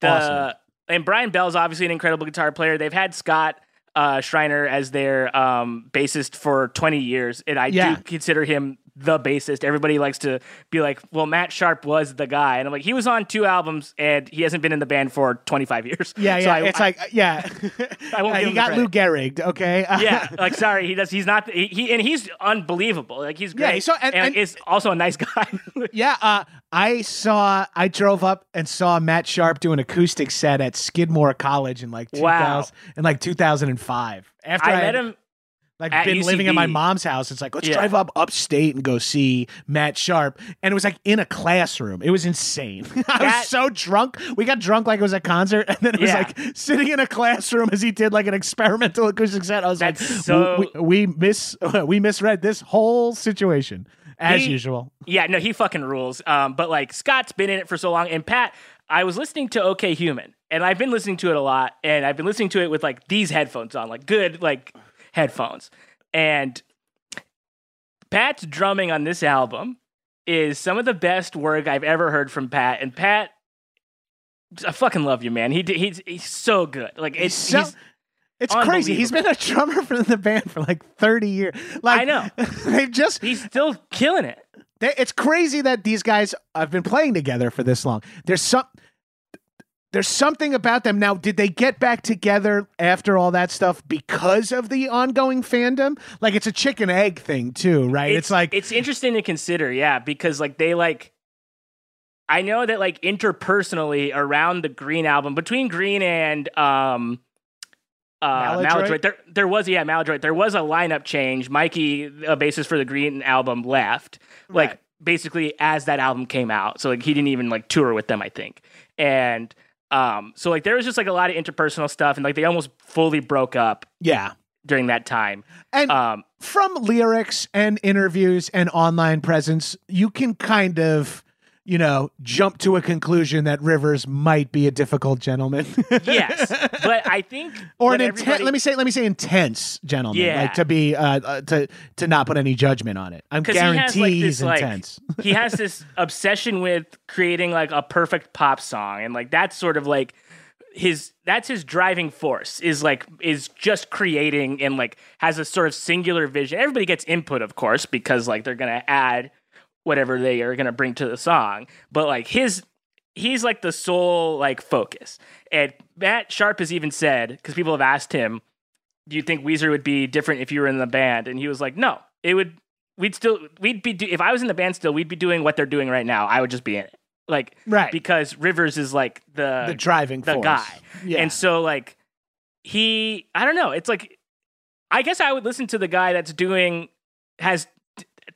the awesome. and Brian Bell's obviously an incredible guitar player. They've had Scott uh, Shriner as their um, bassist for 20 years, and I Yeah. do consider him the bassist. Everybody likes to be like, "Well, Matt Sharp was the guy," and I'm like, he was on two albums, and he hasn't been in the band for 25 years. yeah, So yeah. I- it's I- like yeah. I won't Uh, he got. Lou Gehrig. Okay. yeah, like sorry, he does. He's not. He, he and he's unbelievable. Like he's Yeah, great. so- and- and- is also a nice guy. Yeah, uh, I saw. I drove up and saw Matt Sharp do an acoustic set at Skidmore College in like 2000, Wow. in like 2005. After I, I met him. like been living at my mom's house. It's like let's Yeah. drive up upstate and go see Matt Sharp, and it was like in a classroom. It was insane. I That- was so drunk. We got drunk like it was a concert, and then it was like sitting in a classroom as he did like an experimental acoustic set. I was That's like, so- we, we miss we misread this whole situation as He- usual. Yeah, no, he fucking rules. Um, but like Scott's been in it for so long, and Pat, I was listening to OK Human, and I've been listening to it a lot, and I've been listening to it with like these headphones on, like good like headphones, and Pat's drumming on this album is some of the best work I've ever heard from Pat, and Pat. I fucking love you, man. He he's he's so good. Like it's so- he's, It's crazy. He's been a drummer for the band for like 30 years. Like I know. they've just he's still killing it. they, it's crazy that these guys have been playing together for this long. There's some there's something about them now. Did they get back together after all that stuff because of the ongoing fandom? Like it's a chicken egg thing too, right? It's, like it's interesting to consider, yeah, because like they like I know that like interpersonally around the Green album, between Green and um uh Maladroit? Maladroit, there there was yeah, Maladroit, there was a lineup change. Mikey, a bassist for the Green album, left. Like Right. basically as that album came out. So like he didn't even like tour with them, I think. And um so like there was just like a lot of interpersonal stuff and like they almost fully broke up yeah. during that time. And Um from lyrics and interviews and online presence, you can kind of, you know, jump to a conclusion that Rivers might be a difficult gentleman. yes. But I think or an intense. everybody- Let me say. Let me say intense gentleman. Yeah. Like to be uh, uh to to not put any judgment on it. I'm 'Cause he has, guarantee like, he's this, like- intense. he has this obsession with creating like a perfect pop song and like that's sort of like his that's his driving force is like is just creating and like has a sort of singular vision everybody gets input of course because like they're gonna add whatever they are gonna bring to the song but like his he's like the sole like focus and matt sharp has even said because people have asked him do you think weezer would be different if you were in the band and he was like no it would we'd still we'd be do- if I was in the band still we'd be doing what they're doing right now. I would just be in it. Like Right. because Rivers is like the the driving the force. guy. Yeah. And so like he I don't know, it's like I guess I would listen to the guy that's doing has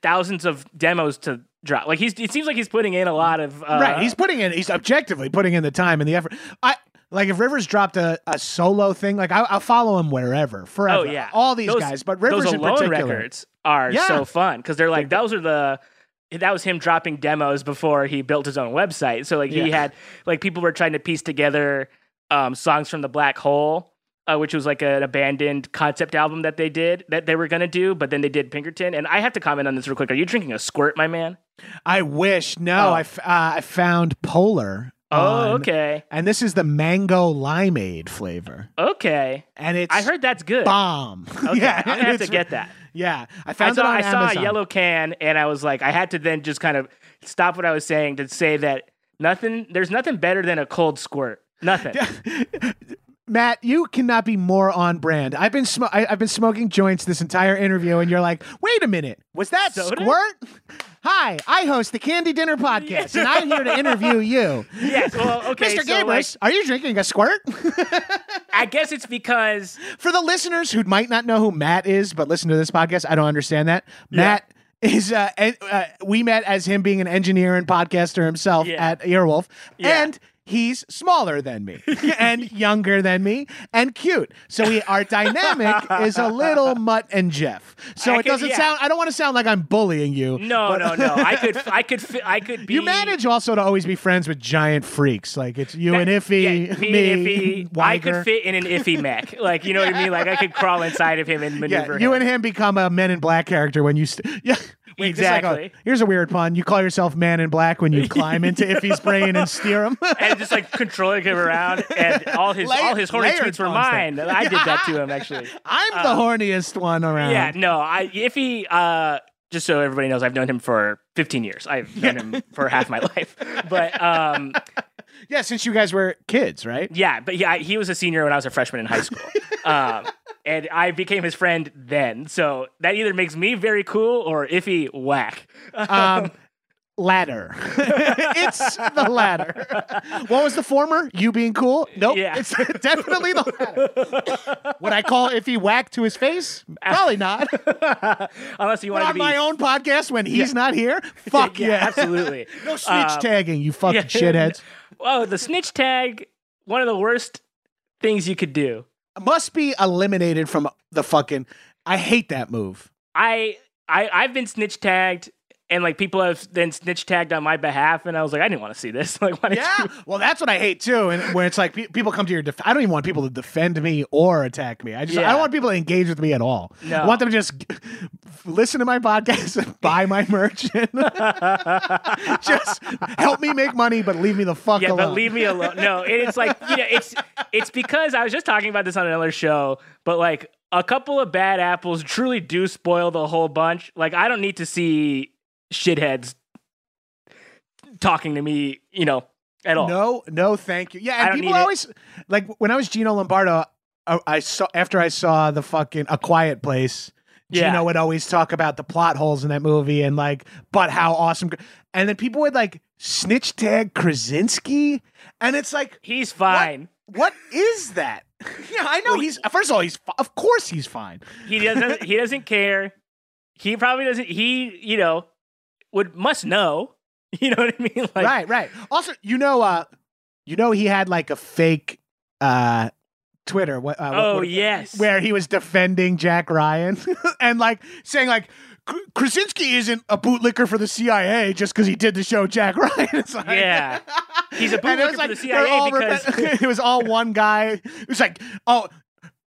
thousands of demos to drop. Like he's it seems like he's putting in a lot of uh, right. He's putting in. He's objectively putting in the time and the effort. I. Like if Rivers dropped a, a solo thing, like I, I'll follow him wherever, forever. Oh yeah, all these Those- guys, but Rivers those in alone particular. records are Yeah. so fun because they're like those are the that was him dropping demos before he built his own website. So like he had like people were trying to piece together um, songs from the Black Hole, uh, which was like an abandoned concept album that they did that they were gonna do, but then they did Pinkerton. And I have to comment on this real quick. Are you drinking a squirt, my man? I wish. No, Oh. I, f- uh, I found Polar. Oh, on- okay, And this is the mango limeade flavor, okay. and it's I heard that's good. bomb. Okay, yeah, I'm gonna have to get that. Yeah, I I found saw, it on I saw a yellow can and I was like, I had to then just kind of stop what I was saying to say that nothing, there's nothing better than a cold squirt. Nothing. Matt, you cannot be more on brand. I've been sm- I- I've been smoking joints this entire interview, and you're like, "Wait a minute, was that Soda? squirt?" Hi, I host the Candy Dinner podcast, and I'm here to interview you, yes. Well, okay. Mr. so like, Gabrus. are you drinking a squirt? I guess it's because For the listeners who might not know who Matt is, but listen to this podcast, I don't understand that. Matt is uh, en- uh we met as him being an engineer and podcaster himself Yeah. at Earwolf, Yeah. and he's smaller than me and younger than me and cute. So we our dynamic is a little Mutt and Jeff. So I it could- doesn't yeah. sound I don't want to sound like I'm bullying you. No, no, no. I could, I could, fi- I could be. You manage also to always be friends with giant freaks. Like it's you and Iffy, yeah, me, Iffy. I Weiger. could fit in an iffy mech. Like you know what I mean? Like I could crawl inside of him and maneuver. Yeah, you him. and him become a Men in Black character when you. St- yeah. Wait, is like a- Exactly. here's a weird pun. You call yourself Man in Black when you climb into Iffy's brain and steer him. and just like controlling him around, and all his Layer- all his horny tweets were mine. I did that to him actually. I'm the horniest one around. Yeah, no, I if he uh just so everybody knows, I've known him for 15 years. I've known him for half my life. But um Yeah, since you guys were kids, right? yeah, but yeah, he was a senior when I was a freshman in high school. um and I became his friend then. So that either makes me very cool or iffy whack. Um, ladder. it's the ladder. What was the former? You being cool? Nope. Yeah. It's definitely the ladder. Would I call if he whacked to his face? Probably not. Unless you want to on be my own podcast when he's not here? Fuck yeah. absolutely. No snitch Um, tagging, you fucking yeah. shitheads. Oh, the snitch tag, one of the worst things you could do. Must be eliminated from the fucking. I hate that move. I I I've been snitch tagged and like people have then snitch tagged on my behalf and I was like I didn't want to see this. Like why Yeah, you well, that's what I hate too. And where it's like pe- people come to your, def- I don't even want people to defend me or attack me. I just, I don't want people to engage with me at all. No. I want them to just listen to my podcast and buy my merch and just help me make money, but leave me the fuck Yeah, alone. but leave me alone. No, it's like you know, it's it's because I was just talking about this on another show, but like a couple of bad apples truly do spoil the whole bunch. Like I don't need to see shitheads talking to me, you know, at all. No, no, thank you. Yeah, and people need it. always like when I was Gino Lombardo. I, I saw after I saw the fucking A Quiet Place. Yeah. Gino would always talk about the plot holes in that movie and like, but how awesome. And then people would like snitch tag Krasinski, and it's like, He's fine. what is that? yeah, I know he's. First of all, he's of course he's fine. He doesn't he doesn't care. He probably doesn't he, you know, would must know. You know what I mean? Like right, right. Also, you know, uh, you know, he had like a fake uh Twitter. What? Uh, Oh what- yes. where he was defending Jack Ryan and like saying like Krasinski isn't a bootlicker for the CIA just because he did the show Jack Ryan. It's like, Yeah. He's a And it was bootlicker for the CIA because- it was all one guy. It was like, oh,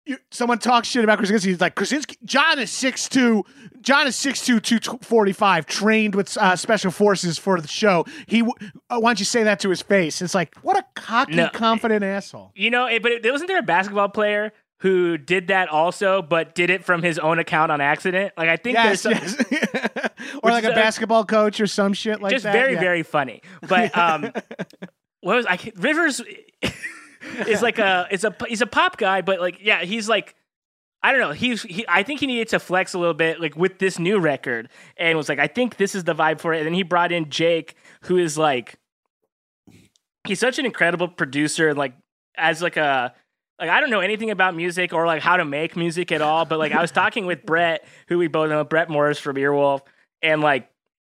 you, someone talks shit about Krasinski. He's like, Krasinski, John is 6'2", John is 6'2", 245, trained with uh, special forces for the show. He, w- uh, why don't you say that to his face? It's like, what a cocky, No. confident asshole. You know, it, but it, wasn't there a basketball player who did that also, but did it from his own account on accident? Like I think Yes, there's some, yes. or like a a- basketball coach or some shit like just that. Just very Yeah. very funny. But um, what was I? Rivers is like a is a he's a pop guy, but like yeah, he's like. I don't know. He's he. I think he needed to flex a little bit, like with this new record, and was like, I think this is the vibe for it. And then he brought in Jake, who is like, he's such an incredible producer, and like as like a like I don't know anything about music or like how to make music at all, but like I was talking with Brett, who we both know, Brett Morris from Earwolf, and like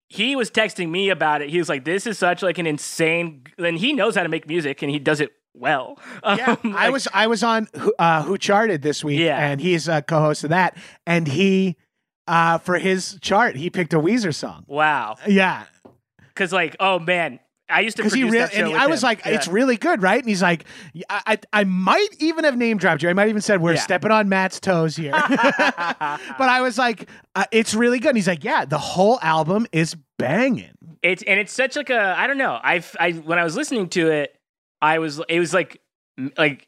he was texting me about it. He was like, "This is such like an insane," and he knows how to make music and he does it well. Yeah, Um, I was I was on Who- uh, Who Charted this week, Yeah. and he's a co-host of that, and he uh, for his chart he picked a Weezer song. wow, Yeah, because like oh man, I used to because he really and I was him. like, Yeah. it's really good, right? And he's like, I, I I might even have name dropped you. I might even said we're Yeah. stepping on Matt's toes here, but I was like, uh, it's really good. And he's like, yeah, the whole album is banging. It's and it's such like a I don't know. I've I when I was listening to it, I was it was like like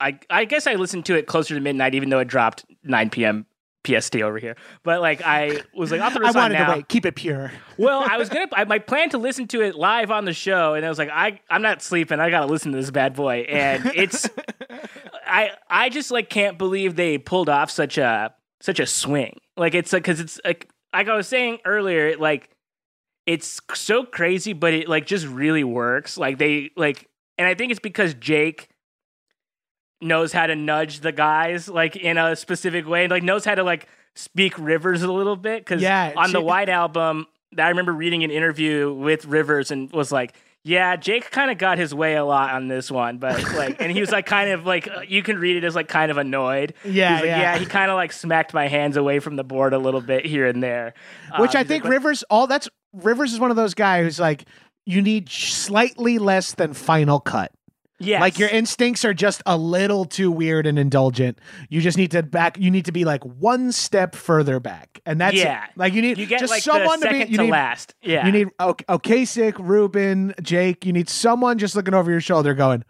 I I guess I listened to it closer to midnight, even though it dropped 9 p.m. PST over here. But like I was like, I'll throw I this on wanted now. to wait, keep it pure. Well, I was gonna I, my plan to listen to it live on the show, and I was like, I I'm not sleeping. I gotta listen to this bad boy, and it's I I just like can't believe they pulled off such a such a swing. Like it's like because it's like like I was saying earlier, like it's so crazy, but it like just really works. Like they like, and I think it's because Jake knows how to nudge the guys like in a specific way, like knows how to like speak Rivers a little bit. Because Yeah, on the White album, I remember reading an interview with Rivers and was like, Yeah, Jake kind of got his way a lot on this one, but like, and he was like kind of like uh, you can read it as like kind of annoyed. Yeah, like, yeah. He kind of like smacked my hands away from the board a little bit here and there, Which Um, I think like, Rivers all that's Rivers is one of those guys who's like you need slightly less than final cut. Yes. Like your instincts are just a little too weird and indulgent. You just need to back. You need to be like one step further back, and that's it. Yeah. Like you need you get just like someone the to be. You to need last. Yeah. you need okay, Ocasek, Rubin, Jake. You need someone just looking over your shoulder, going,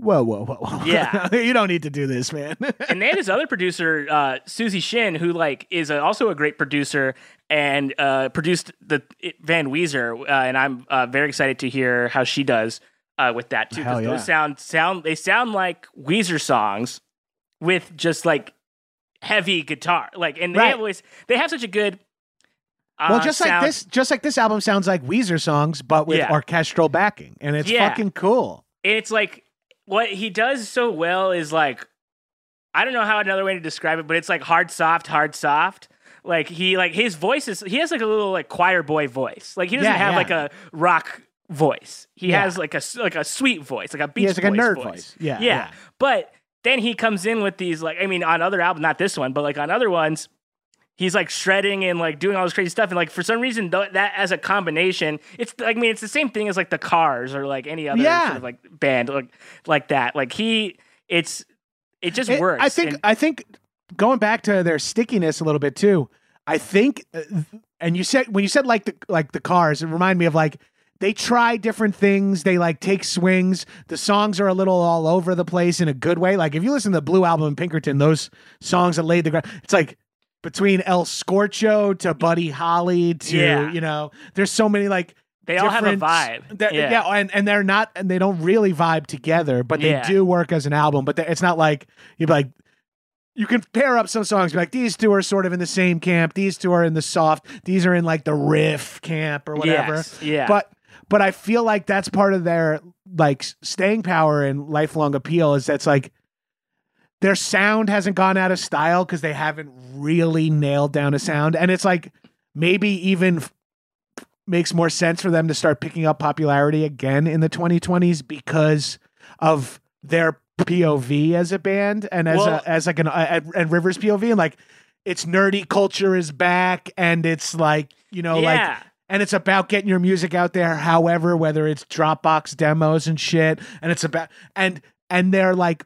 "Whoa, whoa, whoa, whoa." Yeah. you don't need to do this, man. and they had this other producer, uh, Suzy Shinn, who like is a, also a great producer and uh, produced the Van Weezer, uh, and I'm uh, very excited to hear how she does uh, with that too. Because yeah. those sound sound they sound like Weezer songs with just like heavy guitar, like and they Right. always they have such a good. Uh, well, just like this, just like this album sounds like Weezer songs, but with Yeah. orchestral backing, and it's Yeah. fucking cool. And it's like what he does so well is like I don't know how another way to describe it, but it's like hard soft, hard soft. Like he like his voice is he has like a little like choir boy voice. Like he doesn't Yeah, have yeah. like a rock voice. He Yeah. has like a like a sweet voice, like a beach He has like a nerd voice. voice. Yeah, yeah. yeah. But then he comes in with these like I mean on other albums, not this one, but like on other ones, he's like shredding and like doing all this crazy stuff and like for some reason th- that as a combination it's like i mean it's the same thing as like the cars or like any other Yeah. sort of like band like like that like he it's it just It- works I think. And- I think going back to their stickiness a little bit too. I think, uh, and you said when you said like the like the cars, it reminded me of like they try different things. They like take swings. The songs are a little all over the place in a good way. Like if you listen to the Blue album and Pinkerton, those songs that laid the ground, it's like between El Scorcho to Buddy Holly to Yeah. you know, there's so many like they all have a vibe yeah, yeah, and, and they're not, and they don't really vibe together, but they Yeah. do work as an album. But it's not like you'd be like, you can pair up some songs, be like, these two are sort of in the same camp, these two are in the soft, these are in like the riff camp or whatever. Yes, yeah But but I feel like that's part of their like staying power and lifelong appeal is that's like their sound hasn't gone out of style because they haven't really nailed down a sound, and it's like maybe even f- makes more sense for them to start picking up popularity again in the 2020s because of their POV as a band and as Well- a, as like an uh, and, and Rivers POV and like it's nerdy culture is back and it's like you know like and it's about getting your music out there however whether it's dropbox demos and shit and it's about and and they're like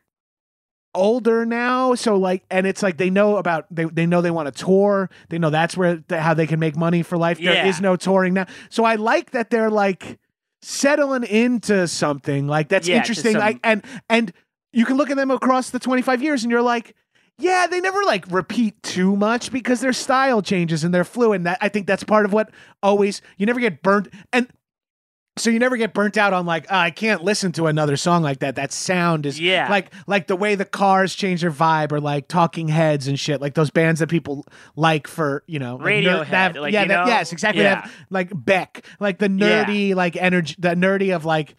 older now so like and it's like they know about they, they know they want to tour they know that's where the, how they can make money for life there Yeah. is no touring now so i like that they're like settling into something like that's Yeah, interesting some- like and and you can look at them across the 25 years and you're like yeah, they never like repeat too much because their style changes and they're fluid. And that I think that's part of what always you never get burnt and so you never get burnt out on like "Ah, I can't listen to another song like that. That sound is Yeah. like like the way the cars change their vibe or like Talking Heads and shit like those bands that people like for you know like Radiohead, that- like, yeah you that- yes exactly Yeah. that, like Beck like the Yeah. nerdy like energy the nerdy of like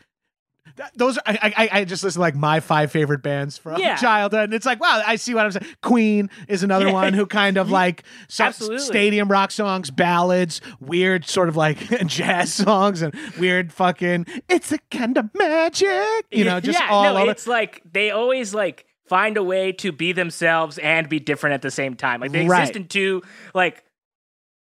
th- those are, I, I I just listen to like my five favorite bands from Yeah. childhood. And it's like, wow, I see what I'm saying. Queen is another Yeah. one who kind of like so- Absolutely. stadium rock songs, ballads, weird sort of like jazz songs, and weird fucking it's a kind of magic. You know, just yeah, all no, over. it's like they always like find a way to be themselves and be different at the same time. Like they Right. exist in two like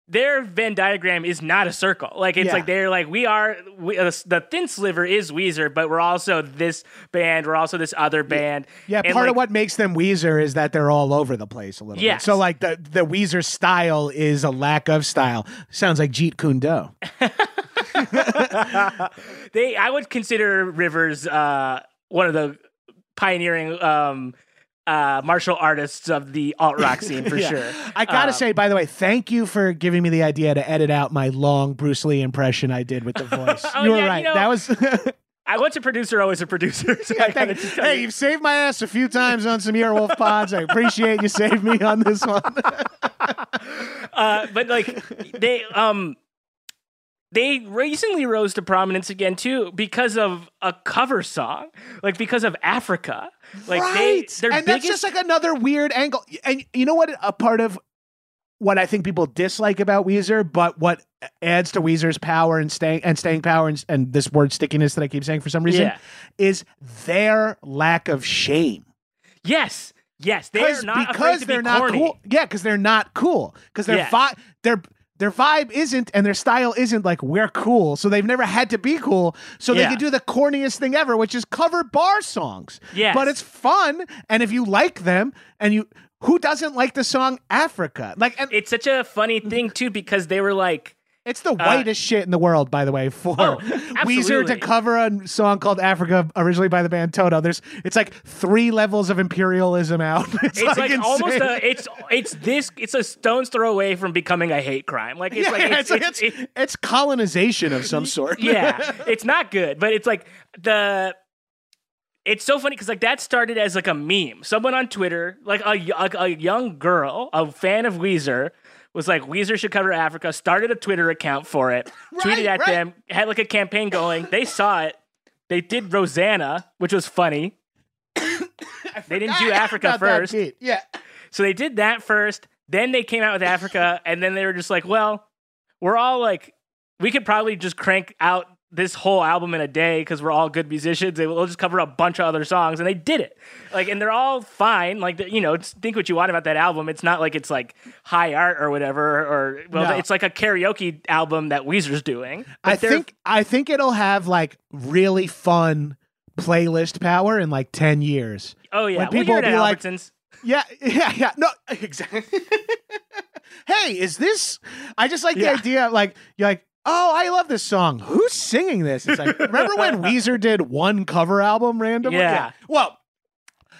their Venn diagram is not a circle. Like it's Yeah. like they're like we are we, uh, the thin sliver is Weezer, but we're also this band. We're also this other band. Yeah, And, part like, of what makes them Weezer is that they're all over the place a little Yes. bit. So like the the Weezer style is a lack of style. Sounds like Jeet Kune Do. they I would consider Rivers uh, one of the pioneering um, uh, martial artists of the alt rock scene for Yeah. sure. I gotta Um, say, by the way, thank you for giving me the idea to edit out my long Bruce Lee impression I did with the voice. Oh, you were yeah, you right. know- that was. I what's a producer always a producer. So I gotta just hey, you. you've saved my ass a few times on some Earwolf pods. I appreciate you saved me on this one. uh, but like they um they recently rose to prominence again too because of a cover song, like because of Africa. Like right. they, and that's just like another weird angle. And you know what? A part of what I think people dislike about Weezer, but what adds to Weezer's power and staying and staying power and, and this word stickiness that I keep saying for some reason Yeah. is their lack of shame. Yes. Yes. They're not because afraid to they're be not cool. Yeah, because they're not cool. Because their Yes. vi- their their vibe isn't and their style isn't like we're cool. So they've never had to be cool. So they Yeah. can do the corniest thing ever, which is cover bar songs. Yes. But it's fun, and if you like them, and you who doesn't like the song Africa? Like, and It's such a funny thing too because they were like, It's the uh, whitest shit in the world, by the way, for Oh, Weezer to cover a song called Africa, originally by the band Toto. There's, it's like three levels of imperialism out. It's, it's like, insane. almost a, it's it's this it's a stone's throw away from becoming a hate crime. Like it's yeah, like it's, like it's- it's, it's colonization of some sort. yeah, it's not good, but it's like the. It's so funny because like that started as like a meme. Someone on Twitter, like a a young girl, a fan of Weezer, was like Weezer should cover Africa. Started a Twitter account for it, tweeted at right. them, had like a campaign going. They saw it. They did Rosanna, which was funny. they didn't do Africa first. Yeah. So they did that first. Then they came out with Africa, and then they were just like, well, we're all like, we could probably just crank out this whole album in a day because we're all good musicians. and We'll just cover a bunch of other songs, and they did it. Like, and they're all fine. Like, you know, think what you want about that album. It's not like it's like high art or whatever, or well, No. it's like a karaoke album that Weezer's doing. I think I think it'll have like really fun playlist power in like 10 years. oh yeah, when people it be like-. Yeah, yeah, yeah. No, exactly. hey, is this? I just like the Yeah. idea. Like you're like, oh, I love this song. Who's singing this? It's like, remember when Weezer did one cover album randomly? Yeah. Well,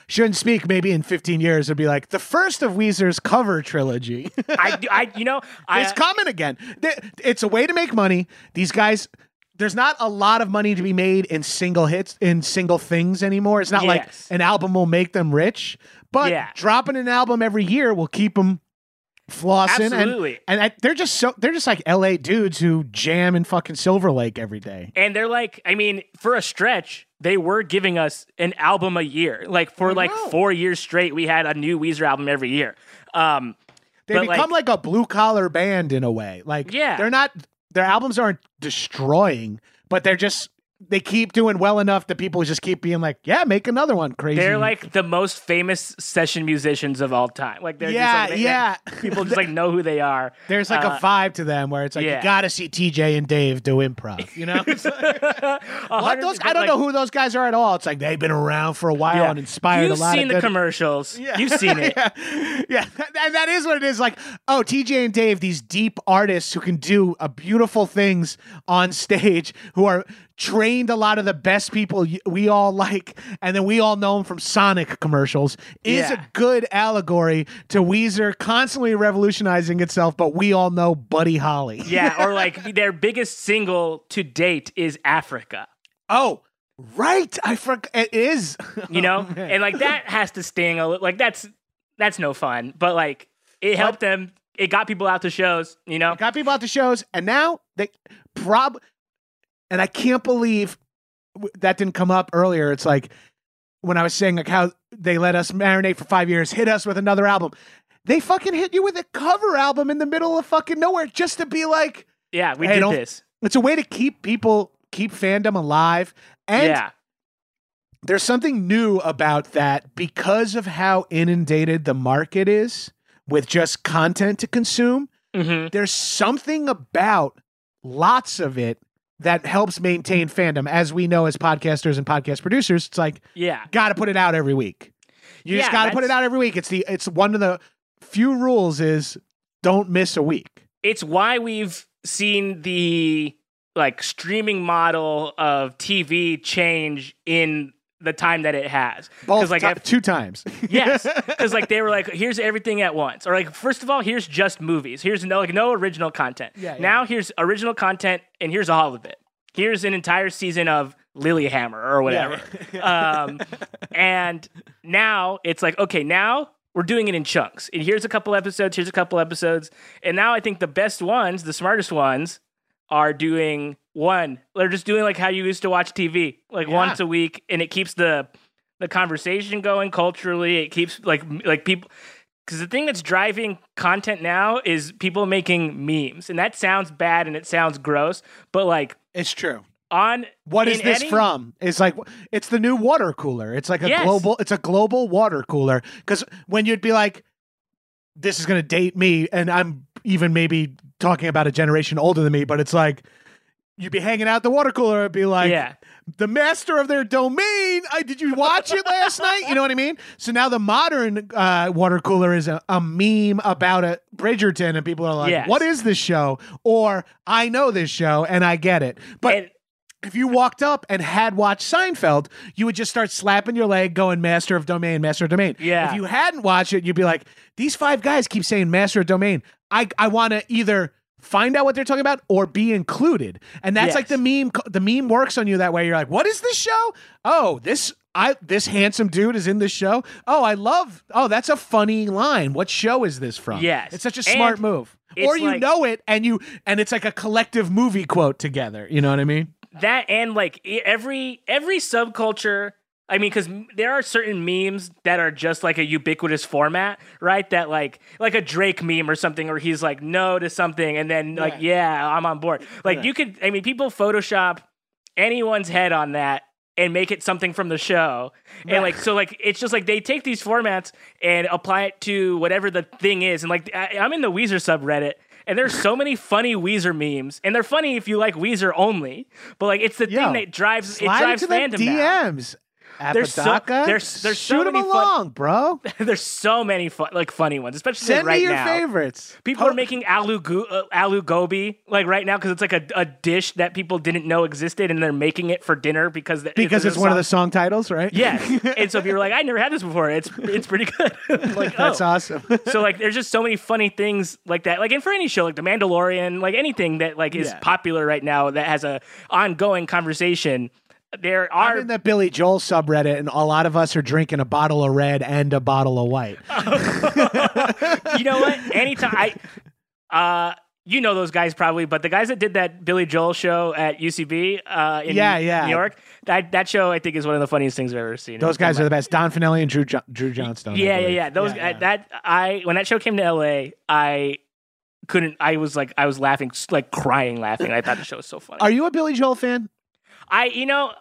shouldn't speak. Maybe in 15 years, it'd be like the first of Weezer's cover trilogy. I, I, you know, I, it's coming again. It's a way to make money. These guys. There's not a lot of money to be made in single hits in single things anymore. It's not like an album will make them rich, but Yeah. dropping an album every year will keep them flossing. Absolutely. And, and I, they're just so they're just like LA dudes who jam in fucking Silver Lake every day. And they're like, I mean, for a stretch, they were giving us an album a year. Like for like four years straight, we had a new Weezer album every year. Um, They But, become like, a blue collar band in a way. Like Yeah. they're not their albums aren't destroying, but they're just they keep doing well enough that people just keep being like, yeah, make another one. Crazy. they're like the most famous session musicians of all time. Like they're yeah, just like, they- yeah. people just like know who they are. There's like Uh, a vibe to them where it's like yeah. you got to see TJ and Dave do improv. You know, like- those, I don't know who those guys are at all. It's like they've been around for a while Yeah. and inspired You've a lot You've seen of the commercials. Yeah. You've seen it. yeah, yeah, and that is what it is. Like, oh, TJ and Dave, these deep artists who can do beautiful things on stage, who are trained a lot of the best people we all like, and then we all know them from Sonic commercials, is Yeah. a good allegory to Weezer constantly revolutionizing itself. But we all know Buddy Holly. Yeah, or like their biggest single to date is Africa. Oh, right. I forgot. It is. You know, Oh, and like that has to sting a little. Like that's that's no fun. But like it helped them. It got people out to shows. You know, got people out to shows, and now they prob. And I can't believe that didn't come up earlier. It's like when I was saying like how they let us marinate for five years, hit us with another album. They fucking hit you with a cover album in the middle of fucking nowhere just to be like, yeah, we Hey, did this. it's a way to keep people keep fandom alive. And yeah, there's something new about that because of how inundated the market is with just content to consume. hmm there's something about lots of it that helps maintain fandom. As we know, as podcasters and podcast producers, it's like yeah. got to put it out every week. You just got to put it out every week. It's the it's one of the few rules is don't miss a week. It's why we've seen the like streaming model of TV change in the time that it has. Both like ti- if- two times. Yes, because like they were like, here's everything at once, or like first of all, here's just movies. Here's no like no original content. Yeah, yeah. Now here's original content, and here's all of it. Here's an entire season of Lilyhammer or whatever. um, and now it's like, okay, now we're doing it in chunks. And here's a couple episodes. Here's a couple episodes. And now I think the best ones, the smartest ones, are doing one. They're just doing like how you used to watch TV, like Yeah. once a week, and it keeps the the conversation going culturally. It keeps like like people. because the thing that's driving content now is people making memes, and that sounds bad and it sounds gross, but like It's true. on What is this any- from? It's like it's the new water cooler. It's like a Yes. global. It's a global water cooler. Because when you'd be like, "This is going to date me," and I'm even maybe talking about a generation older than me, but it's like you'd be hanging out the water cooler and be like, yeah, the master of their domain. I, did you watch it last night? You know what I mean? So now the modern uh, water cooler is a, a meme about a Bridgerton, and people are like, Yes. "What is this show?" Or I know this show and I get it. But And- if you walked up and had watched Seinfeld, you would just start slapping your leg, going "Master of Domain, Master of Domain." Yeah. If you hadn't watched it, you'd be like, "These five guys keep saying Master of Domain. I I want to either." Find out what they're talking about or be included. And that's Yes. like the meme the meme works on you that way. You're like, "What is this show? Oh, this I this handsome dude is in this show. Oh, I love. Oh, that's a funny line. What show is this from? Yes. it's such a smart And move. Or you like- know it, and you and it's like a collective movie quote together. You know what I mean? That and like every every subculture i mean because there are certain memes that are just like a ubiquitous format right? That like like a drake meme or something where he's like no to something and then like yeah. i'm on board. Like you could i mean people photoshop anyone's head on that and make it something from the show. And like so like it's just like they take these formats and apply it to whatever the thing is. And like I, i'm in the weezer subreddit and there's so many funny Weezer memes, and they're funny if you like Weezer only. But like, it's the Yo, thing that drives it drives fandom now. There's so- there's- there's so shoot them many fun- along, bro. There's so many fun, like funny ones, especially Send right me your now. favorites. People Po- are making alu go- uh, aloo gobi like right now because it's like a, a dish that people didn't know existed, and they're making it for dinner because the, because a it's one of the song- titles, right? Yes, and so if you're like, I never had this before, it's it's pretty good. like, That's oh. awesome. so like there's just so many funny things like that like and for any show like the mandalorian like anything that like is Yeah. popular right now that has a ongoing conversation there I'm are in the Billy Joel subreddit, and a lot of us are drinking a bottle of red and a bottle of white. you know what anytime i uh you know those guys probably, but the guys that did that Billy Joel show at UCB uh, in Yeah, yeah. New York, that that show I think is one of the funniest things I've ever seen. Those guys are the best. Don Finelli and Drew jo- Drew Johnstone. Yeah, yeah, yeah. Those Yeah, uh, that I when that show came to LA, I couldn't. I was like, I was laughing, like crying, laughing. I thought the show was so funny. Are you a Billy Joel fan? I, you know,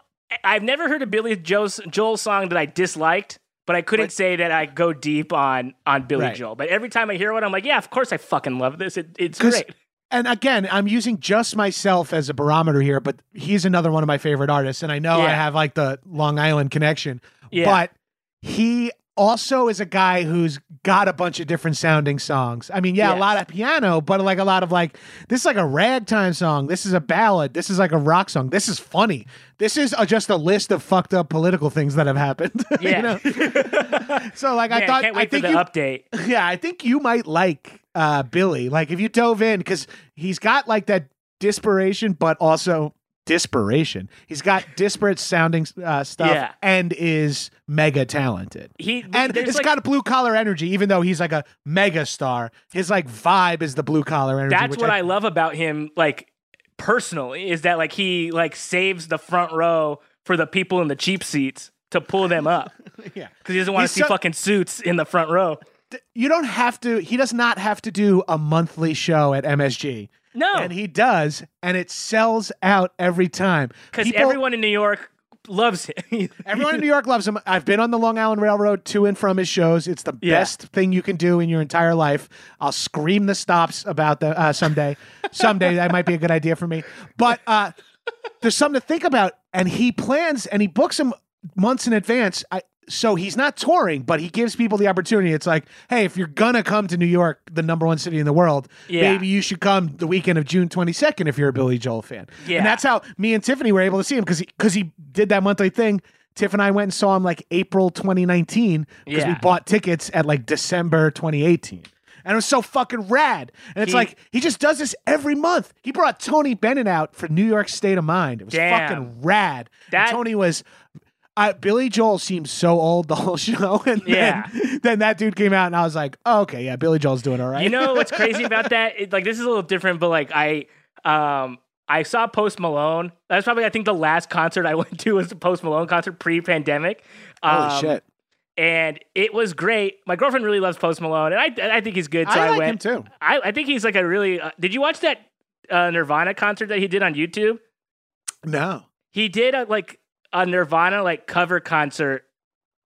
I've never heard a Billy Joel's, Joel song that I disliked, but I couldn't But- say that I go deep on on Billy Right. Joel. But every time I hear one, I'm like, yeah, of course I fucking love this. It, it's great. And again, I'm using just myself as a barometer here, but he's another one of my favorite artists, and I know I have like the Long Island connection. Yeah. But he also is a guy who's got a bunch of different sounding songs. I mean, yeah, a lot of piano, but like a lot of like this is like a ragtime song. This is a ballad. This is like a rock song. This is funny. This is uh just a list of fucked up political things that have happened. Yeah. so like I Man, thought, can't I wait for think the you update. yeah, I think you might like uh, Billy. Like if you dove in, because he's got like that desperation, but also desperation. He's got disparate sounding uh, stuff Yeah. and is mega talented. He And it's like, got a blue collar energy, even though he's like a mega star. His like vibe is the blue collar energy. that's what I, love about him. Like personally, is that like he like saves the front row for the people in the cheap seats to pull them up yeah. because he doesn't want to see so- fucking suits in the front row. You don't have to. He does not have to do a monthly show at MSG, No, and he does, and it sells out every time. because People- everyone in New York loves him. Everyone in New York loves him. I've been on the Long Island Railroad to and from his shows. It's the Yeah. best thing you can do in your entire life. I'll scream the stops about the uh, someday. someday that might be a good idea for me. But uh, there's something to think about. And he plans and he books them months in advance. I, so he's not touring, but he gives people the opportunity. It's like, hey, if you're gonna come to New York, the number one city in the world, Yeah. maybe you should come the weekend of June 22nd if you're a Billy Joel fan. Yeah. And that's how me and Tiffany were able to see him because he because he did that monthly thing. Tiff and I went and saw him like April 2019 because we bought tickets at like December 2018. And it was so fucking rad. And it's He- like he just does this every month. He brought Tony Bennett out for New York State of Mind. It was Damn. fucking rad. And That- Tony was uh, Billy Joel seems so old the whole show, and Yeah. then, then that dude came out, and I was like, oh, okay, yeah, Billy Joel's doing all right. You know what's crazy about that? It, like this is a little different, but like I um I saw Post Malone. That's probably I think the last concert I went to was the Post Malone concert pre-pandemic. holy Um, shit, and it was great. My girlfriend really loves Post Malone, and I I think he's good. So I, I like went. him too. I, I think he's like a really. Uh, did you watch that uh, Nirvana concert that he did on YouTube? No. He did a like a Nirvana like cover concert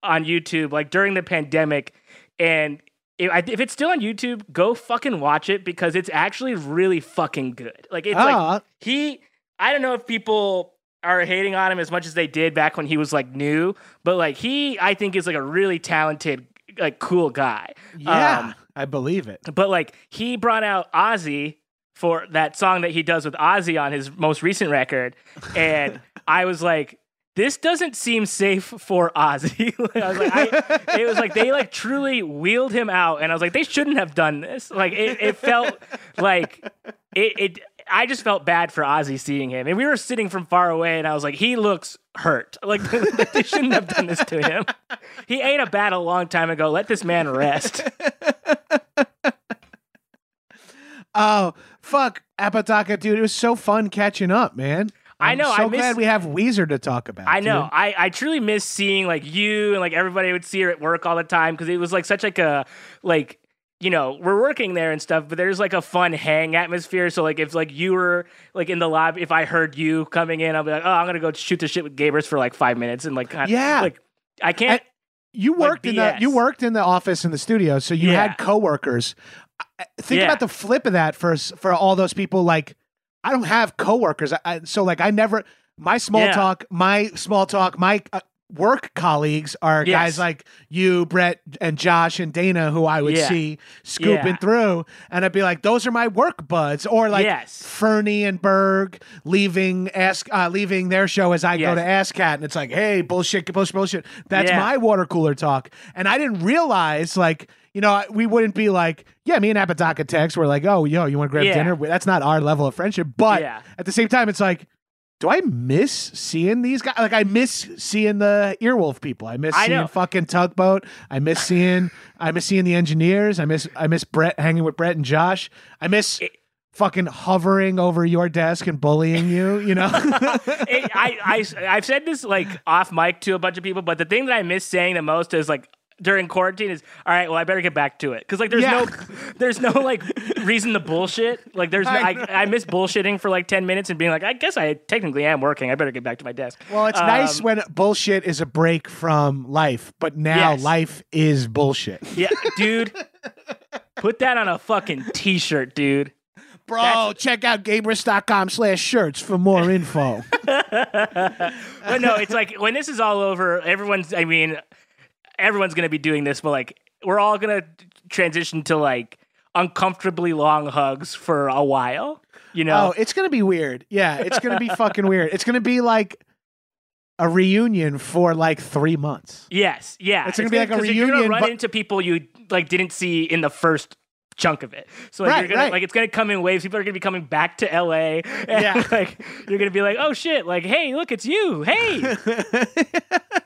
on YouTube like during the pandemic, and if, if it's still on YouTube, go fucking watch it because it's actually really fucking good. Like it's like oh, he I don't know if people are hating on him as much as they did back when he was like new, but like he I think is like a really talented like cool guy. yeah, Um, I believe it. but like he brought out Ozzy for that song that he does with Ozzy on his most recent record and I was like this doesn't seem safe for Ozzy. I was like, I, it was like they like truly wheeled him out, and I was like, they shouldn't have done this. Like it, it felt like it, it. I just felt bad for Ozzy seeing him, and we were sitting from far away, and I was like, he looks hurt. Like they shouldn't have done this to him. He ate a bat a long time ago. Let this man rest. Oh, fuck. Apodaca, dude. It was so fun catching up, man. I know I'm know, So I miss- glad we have Weezer to talk about. I know. dude. I, I truly miss seeing like you and like everybody would see her at work all the time because it was like such like a like you know we're working there and stuff, but there's like a fun hang atmosphere. So like if like you were like in the lobby, if I heard you coming in, I'll be like, oh, I'm gonna go shoot the shit with Gabrus for like five minutes and like kind Yeah. like I can't. You Like worked in the you worked in the office in the studio, so you Yeah. had coworkers. Think Yeah. about the flip of that for for all those people. Like, I don't have coworkers, I, I, so like I never my small Yeah. talk, my small talk, my uh, work colleagues are Yes. guys like you, Brett, and Josh and Dana, who I would Yeah. see scooping Yeah. through, and I'd be like, those are my work buds, or like Yes. Fernie and Berg leaving ask uh, leaving their show as I go Yes. to ASCAT, and it's like, hey, bullshit, bullshit, bullshit. That's Yeah. my water cooler talk, and I didn't realize like. You know, we wouldn't be like, yeah, me and Apodaca text. We're like, oh, yo, you want to grab Yeah. dinner? That's not our level of friendship. But Yeah. at the same time, it's like, do I miss seeing these guys? Like, I miss seeing the Earwolf people. I miss I seeing know. fucking Tugboat. I miss seeing, I miss seeing the engineers. I miss, I miss Brett hanging with Brett and Josh. I miss It- fucking hovering over your desk and bullying you. You know, it, I, I I've said this like off mic to a bunch of people, but the thing that I miss saying the most is like during quarantine is all right. Well, I better get back to it because like there's Yeah. no there's no like reason to bullshit. Like there's no, I I. I miss bullshitting for like ten minutes and being like I guess I technically am working. I better get back to my desk. well, it's nice Um, when bullshit is a break from life, but now Yes. life is bullshit. Yeah, dude. Put that on a fucking t-shirt, dude. Bro, That's- check out Gabrus.com slash shirts for more info. But no, it's like when this is all over, everyone's. I mean, everyone's gonna be doing this, but like we're all gonna transition to like uncomfortably long hugs for a while. You know? Oh, it's gonna be weird. Yeah, it's gonna be fucking weird. It's gonna be like a reunion for like three months. yes, yeah. It's gonna be like a 'cause You're gonna reunion, run but- into people you like didn't see in the first chunk of it. So like Right, you're gonna right. like it's gonna come in waves. People are gonna be coming back to LA. And Yeah. like you're gonna be like, oh shit, like, hey, look, it's you. Hey.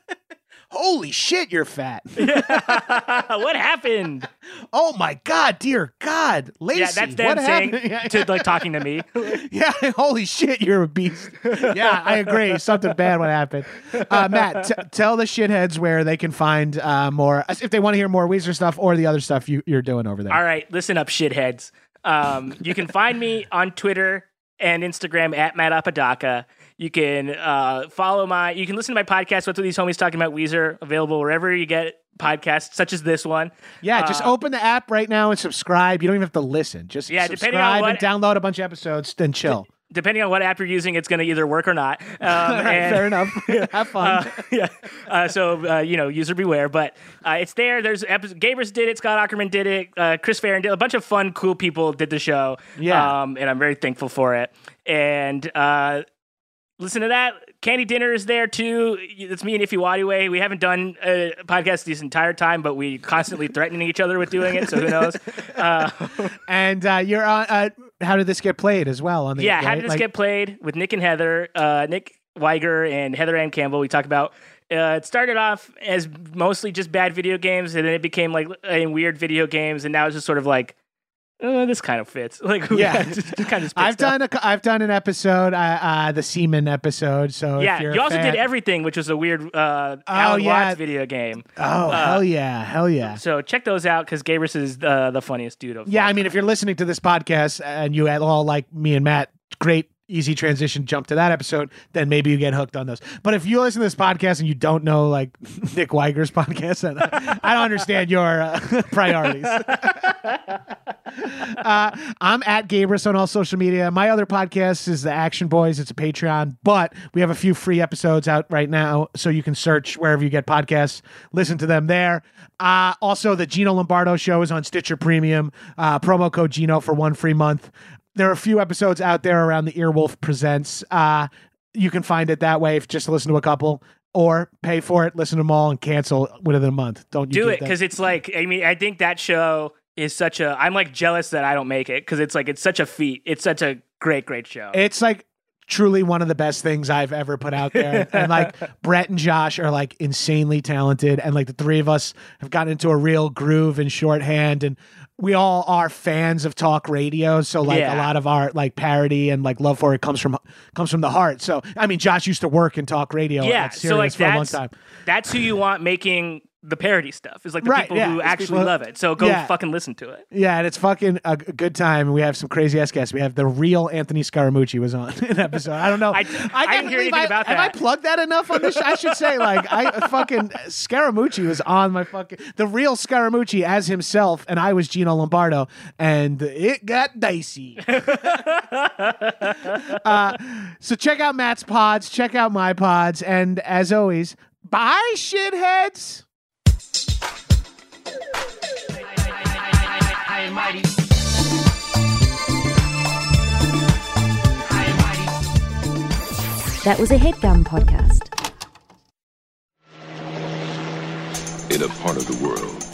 Holy shit, you're fat. what happened? oh my god, dear God, Lacey, Yeah, that's them what saying happened? To like talking to me. yeah, holy shit, you're a beast. yeah, I agree. Something bad would happen. Uh, Matt, t- tell the shitheads where they can find uh, more, if they want to hear more Weezer stuff or the other stuff you, you're doing over there. All right, listen up, shitheads. Um, you can find me on Twitter and Instagram at Matt Apodaca. You can uh, follow my. You can listen to my podcast. What's with these homies talking about Weezer? Available wherever you get podcasts, such as this one. Yeah, just Uh, open the app right now and subscribe. You don't even have to listen. Just Yeah, subscribe depending on what, and download a bunch of episodes, then chill. Depending on what app you're using, it's going to either work or not. Um, right, and- fair enough. have fun. Uh, yeah. Uh, so uh, you know, user beware. But uh, it's there. There's episodes. Gabrus did it. Scott Aukerman did it. Uh, Chris Farron did. A bunch of fun, cool people did the show. Yeah. Um, and I'm very thankful for it. And uh, listen to that. Candy Dinner is there too. It's me and Ify Nwadiwe. We haven't done a podcast this entire time, but we constantly threatening each other with doing it. So who knows? Uh, and uh, you're on. Uh, how did this get played as well? On the yeah, how did this Like- get played with Nick and Heather, uh, Nick Wiger and Heather Anne Campbell? We talk about. Uh, it started off as mostly just bad video games, and then it became like weird video games, and now it's just sort of like uh, this kind of fits. Like, Yeah. just, kind of. I've done a, I've done an episode, uh, uh, the Seaman episode. So if Yeah, you also fan- did everything, which was a weird uh, Alan Oh, yeah. Watts video game. Oh hell yeah, hell yeah. So check those out because Gabrus is uh, the funniest dude of. Yeah, I mean, if you're listening to this podcast and you at all like me and Matt, great easy transition jump to that episode, then maybe you get hooked on those. But if you listen to this podcast and you don't know like Nick Wiger's podcast, then I don't understand your uh, priorities. uh, I'm at Gabrus on all social media. My other podcast is the Action Boys. It's a Patreon, but we have a few free episodes out right now, so you can search wherever you get podcasts, listen to them there. Uh, also, the Gino Lombardo show is on Stitcher Premium. Uh, promo code Gino for one free month. There are a few episodes out there around the Earwolf Presents. Uh, you can find it that way if just listen to a couple. Or pay for it, listen to them all, and cancel within a month. Don't you do it because it's like I mean I think that show is such a I'm like jealous that I don't make it because it's like it's such a feat. It's such a great great show. It's like truly one of the best things I've ever put out there. and like Brett and Josh are like insanely talented. And like the three of us have gotten into a real groove in shorthand. And we all are fans of talk radio. So like Yeah. a lot of our like parody and like love for it comes from comes from the heart. So I mean Josh used to work in talk radio yeah, at so like for a long time. that's who you want making the parody stuff. Is like the Right, people yeah, who it's actually people- love it. So go Yeah. fucking listen to it. Yeah, and it's fucking a good time. We have some crazy ass guests. We have the real Anthony Scaramucci was on an episode. I don't know. I- I didn't hear anything I- about that. Have I plugged that enough on this? show? I should say like I fucking Scaramucci was on my fucking the real Scaramucci as himself, and I was Gino Lombardo, and it got dicey. uh, so check out Matt's pods, check out my pods, and as always, bye shitheads. That was a headgum podcast. in a part of the world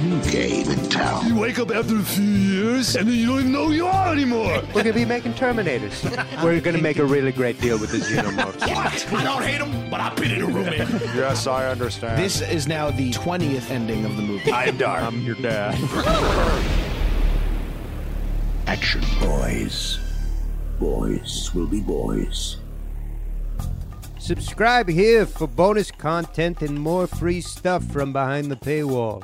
game in town. You wake up after a few years and then you don't even know who you are anymore. We're gonna be making Terminators. We're gonna make a really great deal with the Xenomorphs. What? I don't hate him, but I've been in a room. Yes, I understand. This is now the 20th ending of the movie. I am dark. I'm your dad. Action boys. Boys will be boys. Subscribe here for bonus content and more free stuff from behind the paywall.